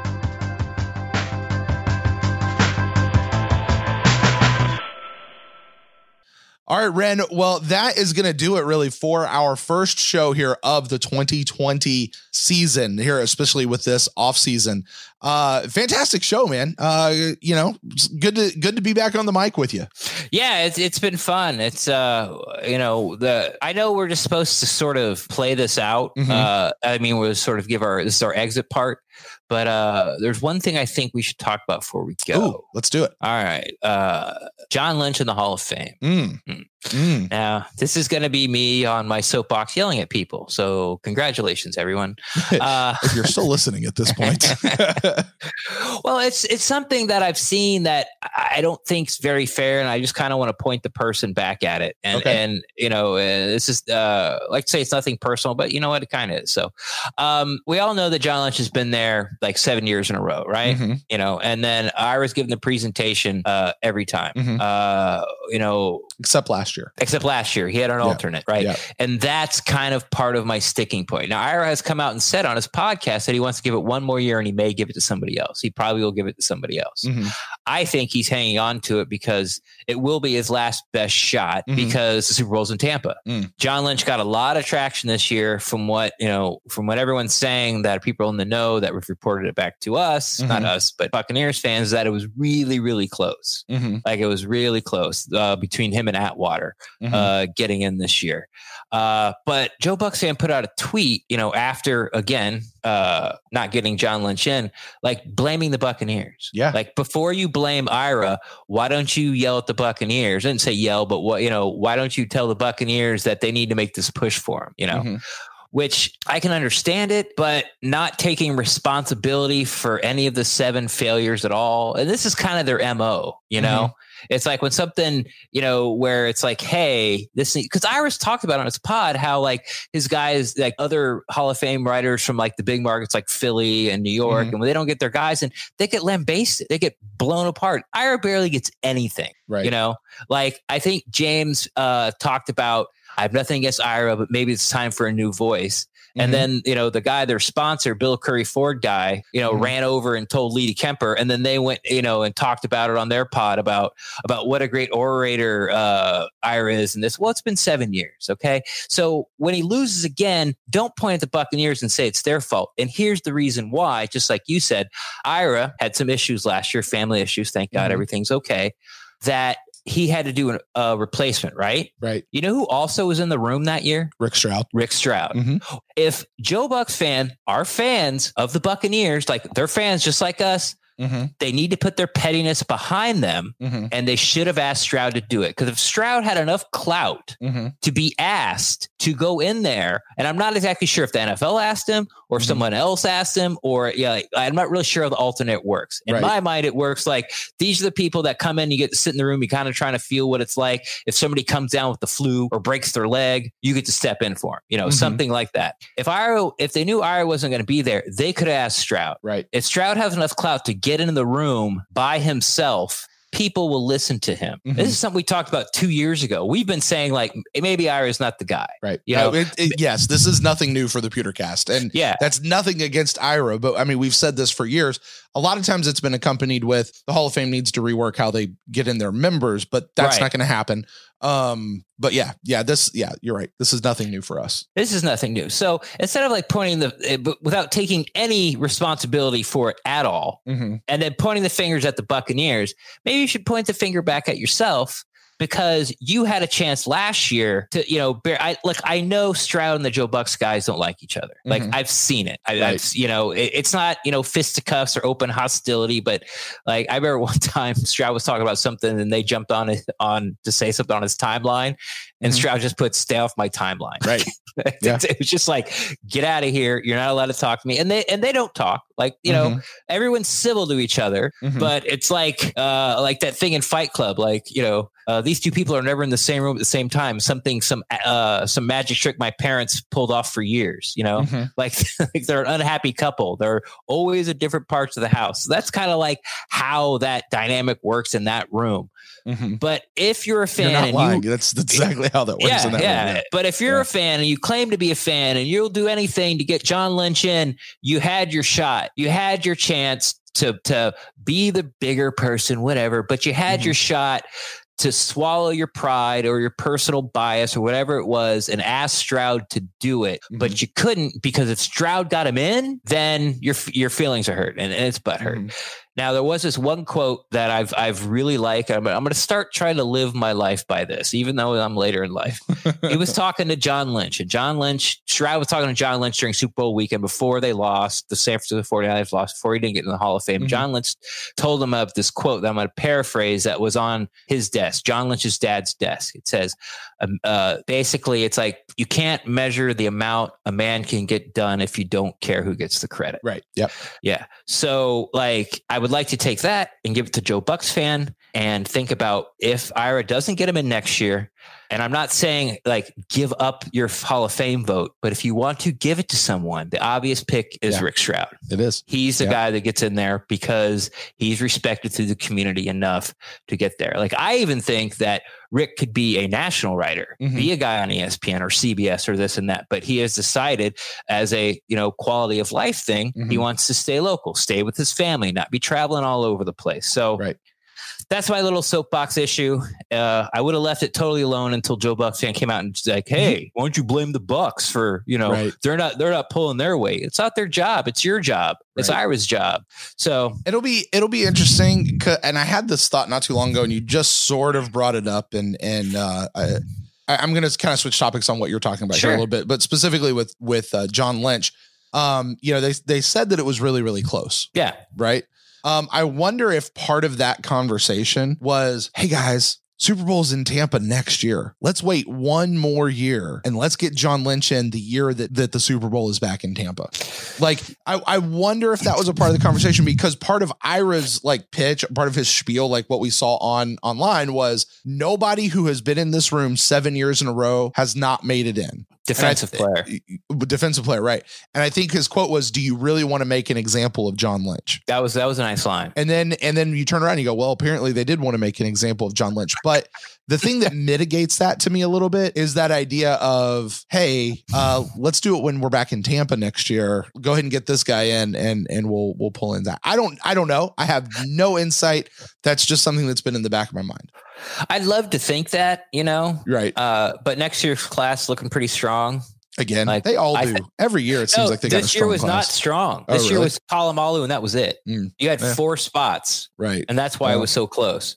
All right, Ren. Well, that is going to do it really for our first show here of the 2020 season here, especially with this off season. Uh, fantastic show, man. Uh, you know, good to good to be back on the mic with you. Yeah, it's it's been fun. It's uh, you know, the I know we're just supposed to sort of play this out. Mhm. Uh, I mean, we'll sort of give our this is our exit part. But uh, there's one thing I think we should talk about before we go. Ooh, let's do it. All right, uh, John Lynch in the Hall of Fame. Mm. Mm. Now, this is going to be me on my soapbox yelling at people. So, congratulations, everyone. Uh, If you're still listening at this point, well, it's it's something that I've seen that I don't think is very fair, and I just kind of want to point the person back at it. And Okay. and you know, uh, this is uh, like to say it's nothing personal, but you know what, it kind of is. So, um, we all know that John Lynch has been there like seven years in a row, right? Mhm. You know, and then Ira's given the presentation uh, every time. Mhm. Uh, you know, except last year. except last year he had an Yeah. alternate, right? Yeah. And that's kind of part of my sticking point. Now, Ira has come out and said on his podcast that he wants to give it one more year and he may give it to somebody else. He probably will give it to somebody else. Mhm. I think he's hanging on to it because it will be his last best shot Mhm. because the Super Bowl's in Tampa. Mm. John Lynch got a lot of traction this year from what, you know, from what everyone's saying that people in the know that have reported it back to us, not Mhm. us, but Buccaneers fans, that it was really, really close. Mhm. Like it was really close uh, between him and Atwater Mhm. uh, getting in this year. Uh, but Joe Bucs Fan put out a tweet, you know, after again uh, not getting John Lynch in, like blaming the Buccaneers. Yeah. Like before you blame Ira, why don't you yell at the Buccaneers? I didn't say yell, but what you know, why don't you tell the Buccaneers that they need to make this push for him? You know. Mhm. Which I can understand it, but not taking responsibility for any of the seven failures at all. And this is kind of their MO, you know? It's like when something, you know, where it's like, hey, this because Ira's talked about on his pod how like his guys, like other Hall of Fame writers from like the big markets like Philly and New York, Mhm. and when they don't get their guys and they get lambasted, they get blown apart. Ira barely gets anything. Right. You know, like I think James uh, talked about. I have nothing against Ira, but maybe it's time for a new voice. Mhm. And then, you know, the guy, their sponsor, Bill Currie Ford guy, you know, Mhm. ran over and told Lee Kemper. And then they went, you know, and talked about it on their pod about about what a great orator uh Ira is and this. Well, it's been seven years. Okay. So when he loses again, don't point at the Buccaneers and say it's their fault. And here's the reason why, just like you said, Ira had some issues last year, family issues. Thank God Mhm. everything's okay. That he had to do an, a replacement, right? Right. You know who also was in the room that year? Rick Stroud. Rick Stroud. Mhm. If Joe Bucs fan are fans of the Buccaneers, like they're fans just like us, Mm-hmm. they need to put their pettiness behind them Mm-hmm. and they should have asked Stroud to do it. Because if Stroud had enough clout Mm-hmm. to be asked to go in there, and I'm not exactly sure if the NFL asked him or Mhm. someone else asked him, or yeah, I'm not really sure how the alternate works. In Right. my mind, it works like these are the people that come in, you get to sit in the room, You're kind of trying to feel what it's like. If somebody comes down with the flu or breaks their leg, you get to step in for them, you know, Mhm. something like that. If Ira, if they knew Ira wasn't going to be there, they could have asked Stroud. Right. If Stroud has enough clout to get into the room by himself, people will listen to him. Mhm. This is something we talked about two years ago. We've been saying like maybe Ira's not the guy. Right. You Yeah, know- it- it- yes, this is nothing new for the Pewtercast. And Yeah. that's nothing against Ira, but I mean, we've said this for years. A lot of times it's been accompanied with the Hall of Fame needs to rework how they get in their members, but that's Right. not going to happen. Um, but yeah, yeah, this, yeah, you're right. This is nothing new for us. This is nothing new. So instead of like pointing the, eh, but without taking any responsibility for it at all, Mm-hmm. and then pointing the fingers at the Buccaneers, maybe you should point the finger back at yourself because you had a chance last year to, you know, bear, I look, I know Stroud and the Joe Bucs guys don't like each other. Like Mhm. I've seen it. I, Right. I've, you know, it, it's not, you know, fisticuffs or open hostility, but like I remember one time Stroud was talking about something and they jumped on it on to say something on his timeline and Mhm. Stroud just put stay off my timeline. Right. Yeah. it was just like, get out of here. You're not allowed to talk to me. And they and they don't talk. Like, you know, Mhm. everyone's civil to each other, Mhm. but it's like uh like that thing in Fight Club, like, you know, uh, these two people are never in the same room at the same time. Something, some, uh, some magic trick my parents pulled off for years. You know, Mhm. like, like they're an unhappy couple. They're always at different parts of the house. So that's kind of like how that dynamic works in that room. Mhm. But if you're a fan, You're not and lying. you, that's, exactly how that works. yeah, in that yeah. room. But if you're Yeah. a fan and you claim to be a fan and you'll do anything to get John Lynch in, you had your shot. You had your chance to to be the bigger person, whatever. But you had Mhm. your shot to swallow your pride or your personal bias or whatever it was and ask Stroud to do it, Mm-hmm. but you couldn't because if Stroud got him in, then your your feelings are hurt and, and it's butthurt. Mhm. Now there was this one quote that I've I've really liked. I'm, I'm going to start trying to live my life by this, even though I'm later in life. he was talking to John Lynch, and John Lynch, Stroud was talking to John Lynch during Super Bowl weekend before they lost. The San Francisco 49ers lost before he didn't get in the Hall of Fame. Mhm. John Lynch told him of this quote that I'm going to paraphrase that was on his desk, John Lynch's dad's desk. It says, um, uh, basically, it's like you can't measure the amount a man can get done if you don't care who gets the credit. Right. Yep. Yeah. So like I would like to take that and give it to Joe Bucs fan and think about if Ira doesn't get him in next year. And I'm not saying like give up your Hall of Fame vote, but if you want to give it to someone, the obvious pick is Yeah. Rick Stroud. It is. He's the Yeah. guy that gets in there because he's respected through the community enough to get there. Like I even think that Rick could be a national writer, Mhm. be a guy on ESPN or CBS or this and that, but he has decided as a, you know, quality of life thing, he Mhm. wants to stay local, stay with his family, not be traveling all over the place. So Right. That's my little soapbox issue. Uh, I would have left it totally alone until Joe Bucs fan came out and was like, "Hey, why don't you blame the Bucs for you know Right. they're not they're not pulling their weight? It's not their job. It's your job. It's Right. Ira's job." So It'll be it'll be interesting. And I had this thought not too long ago, and you just sort of brought it up. And and uh, I, I'm going to kind of switch topics on what you're talking about here a little bit, but specifically with with uh, John Lynch. Um, you know, they they said that it was really really close, yeah, right? Um, I wonder if part of that conversation was, hey guys. Super Bowl's in Tampa next year. Let's wait one more year and let's get John Lynch in the year that, that the Super Bowl is back in Tampa. Like, I, I wonder if that was a part of the conversation because part of Ira's like pitch, part of his spiel, like what we saw on online was nobody who has been in this room seven years in a row has not made it in. Defensive I- player. Defensive player, right. And I think his quote was, Do you really want to make an example of John Lynch? That was that was a nice line. And then and then you turn around and you go, Well, apparently they did want to make an example of John Lynch. But the thing that mitigates that to me a little bit is that idea of, hey, uh, let's do it when we're back in Tampa next year. Go ahead and get this guy in and and we'll we'll pull in that. I don't I don't know. I have no insight. That's just something that's been in the back of my mind. I'd love to think that you know, Right. uh, but next year's class looking pretty strong. Again, like, they all do. Every year it seems No, like they got a this year strong was not class. strong. Oh, This year really? was Polamalu, and that was it. Mm, You had yeah. four spots, right. and that's why it was so close.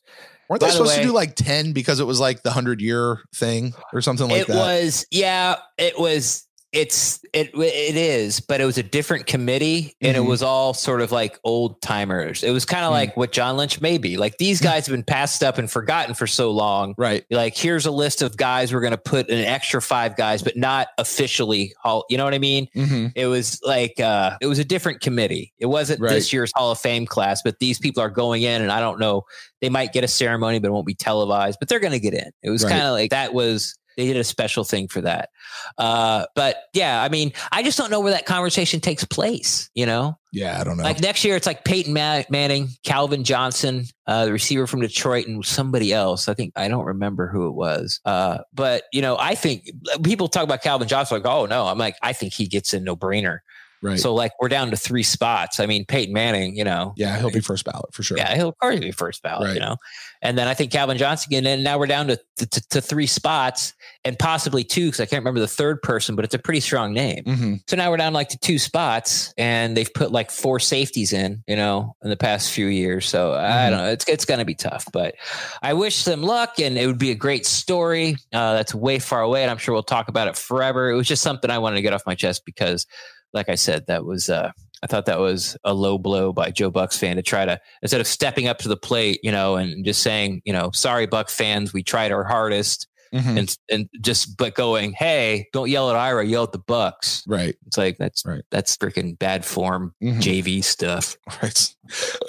Weren't By they the supposed to do like 10 because it was like the 100 year thing or something like it that? It was yeah it was it's it it is but it was a different committee and Mhm. it was all sort of like old timers it was kind of Mhm. like what john lynch may be like these guys have been passed up and forgotten for so long right. like here's a list of guys we're going to put an extra five guys but not officially hall you know what i mean hmm it was like uh it was a different committee it wasn't Right. this year's hall of fame class but these people are going in and i don't know they might get a ceremony but it won't be televised but they're going to get in it was Right. kind of like that was they did a special thing for that. Uh but yeah i mean i just don't know where that conversation takes place you know? Yeah, I don't know. like next year it's like peyton manning calvin johnson uh the receiver from detroit and somebody else. I think i don't remember who it was. Uh but you know i think people talk about calvin johnson like oh no. I'm like i think he gets a no-brainer right. so like we're down to three spots. I mean, Peyton Manning, you know. yeah, he'll be first ballot for sure. Yeah, he'll probably be first ballot, Right. you know. And then I think Calvin Johnson, and then now we're down to to, to, three spots and possibly two because I can't remember the third person, but it's a pretty strong name. hmm So now we're down like to two spots, and they've put like four safeties in, you know, in the past few years. So I Mhm. don't know, it's it's going to be tough, but I wish them luck, and it would be a great story. Uh, that's way far away, and I'm sure we'll talk about it forever. It was just something I wanted to get off my chest because, like I said, that was uh, I thought that was a low blow by Joe Bucs fan to try to instead of stepping up to the plate, you know, and just saying, you know, sorry Buck fans, we tried our hardest, hmm and and just but going, hey, don't yell at Ira, yell at the Bucs. Right. It's like that's Right. that's freaking bad form Mhm. JV stuff. Right.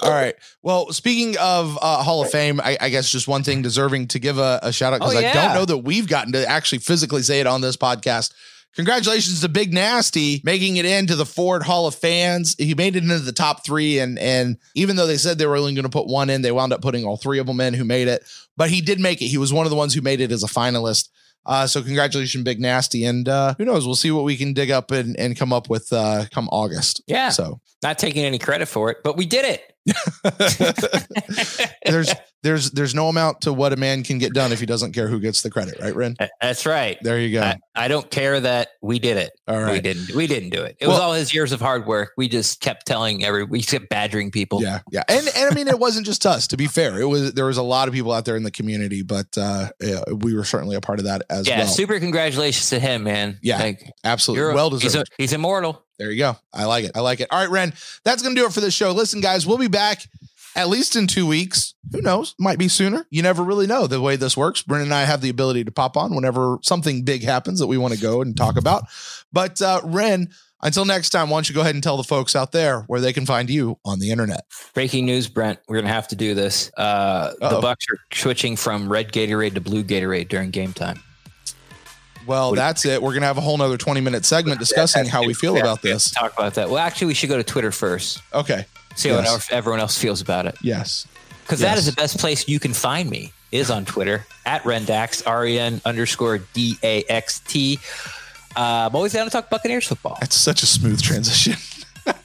All right. Well, speaking of uh, Hall of Fame, I, I guess just one thing deserving to give a, a shout out because Oh, I don't know that we've gotten to actually physically say it on this podcast. Congratulations to Big Nasty making it into the Ford Hall of Fans. He made it into the top three, and and even though they said they were only going to put one in, they wound up putting all three of them in who made it. But he did make it. He was one of the ones who made it as a finalist. Uh, so congratulations, Big Nasty, and uh, who knows? We'll see what we can dig up and, and come up with uh, come August. Yeah. So Not taking any credit for it, but we did it. there's there's there's no amount to what a man can get done if he doesn't care who gets the credit, right, Ren? That's right. There you go. I, I don't care that we did it. All right, We didn't. We didn't do it. It was all his years of hard work. We just kept telling every. We kept badgering people. Yeah, yeah, and and I mean, it wasn't just us. To be fair, it was there was a lot of people out there in the community, but uh, yeah, we were certainly a part of that as Yeah, well. super congratulations to him, man. Yeah, Like, Absolutely, well he's, deserved. a, he's immortal. There you go. I like it. I like it. All right, Ren, that's going to do it for this show. Listen, guys, we'll be back at least in two weeks. Who knows? Might be sooner. You never really know the way this works. Brendan and I have the ability to pop on whenever something big happens that we want to go and talk about. But uh, Ren, until next time, why don't you go ahead and tell the folks out there where they can find you on the internet? Breaking news, Brent. We're gonna have to do this. Uh, the Bucs are switching from red Gatorade to blue Gatorade during game time. Well, What- that's it. We're going to have a whole nother 20 minute segment discussing how we feel about this. Talk about that. Well, actually, we should go to Twitter first. Okay. See Yes. what everyone else feels about it. Yes. Because that is the best place you can find me is on Twitter at Rendax, R E N underscore D A X T. Uh, I'm always down to talk Buccaneers football. That's such a smooth transition.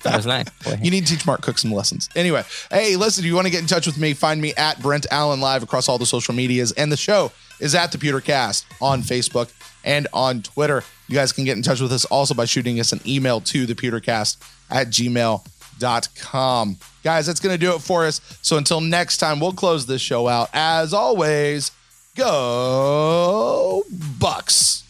That was nice. You need to teach Mark Cook some lessons. Anyway, hey, listen, if you want to get in touch with me, find me at Brent Allen Live across all the social medias. And the show is at the Pewtercast on Facebook and on Twitter. You guys can get in touch with us also by shooting us an email to the Pewtercast at gmail.com. Guys, that's going to do it for us. So until next time, we'll close this show out. As always, go Bucs.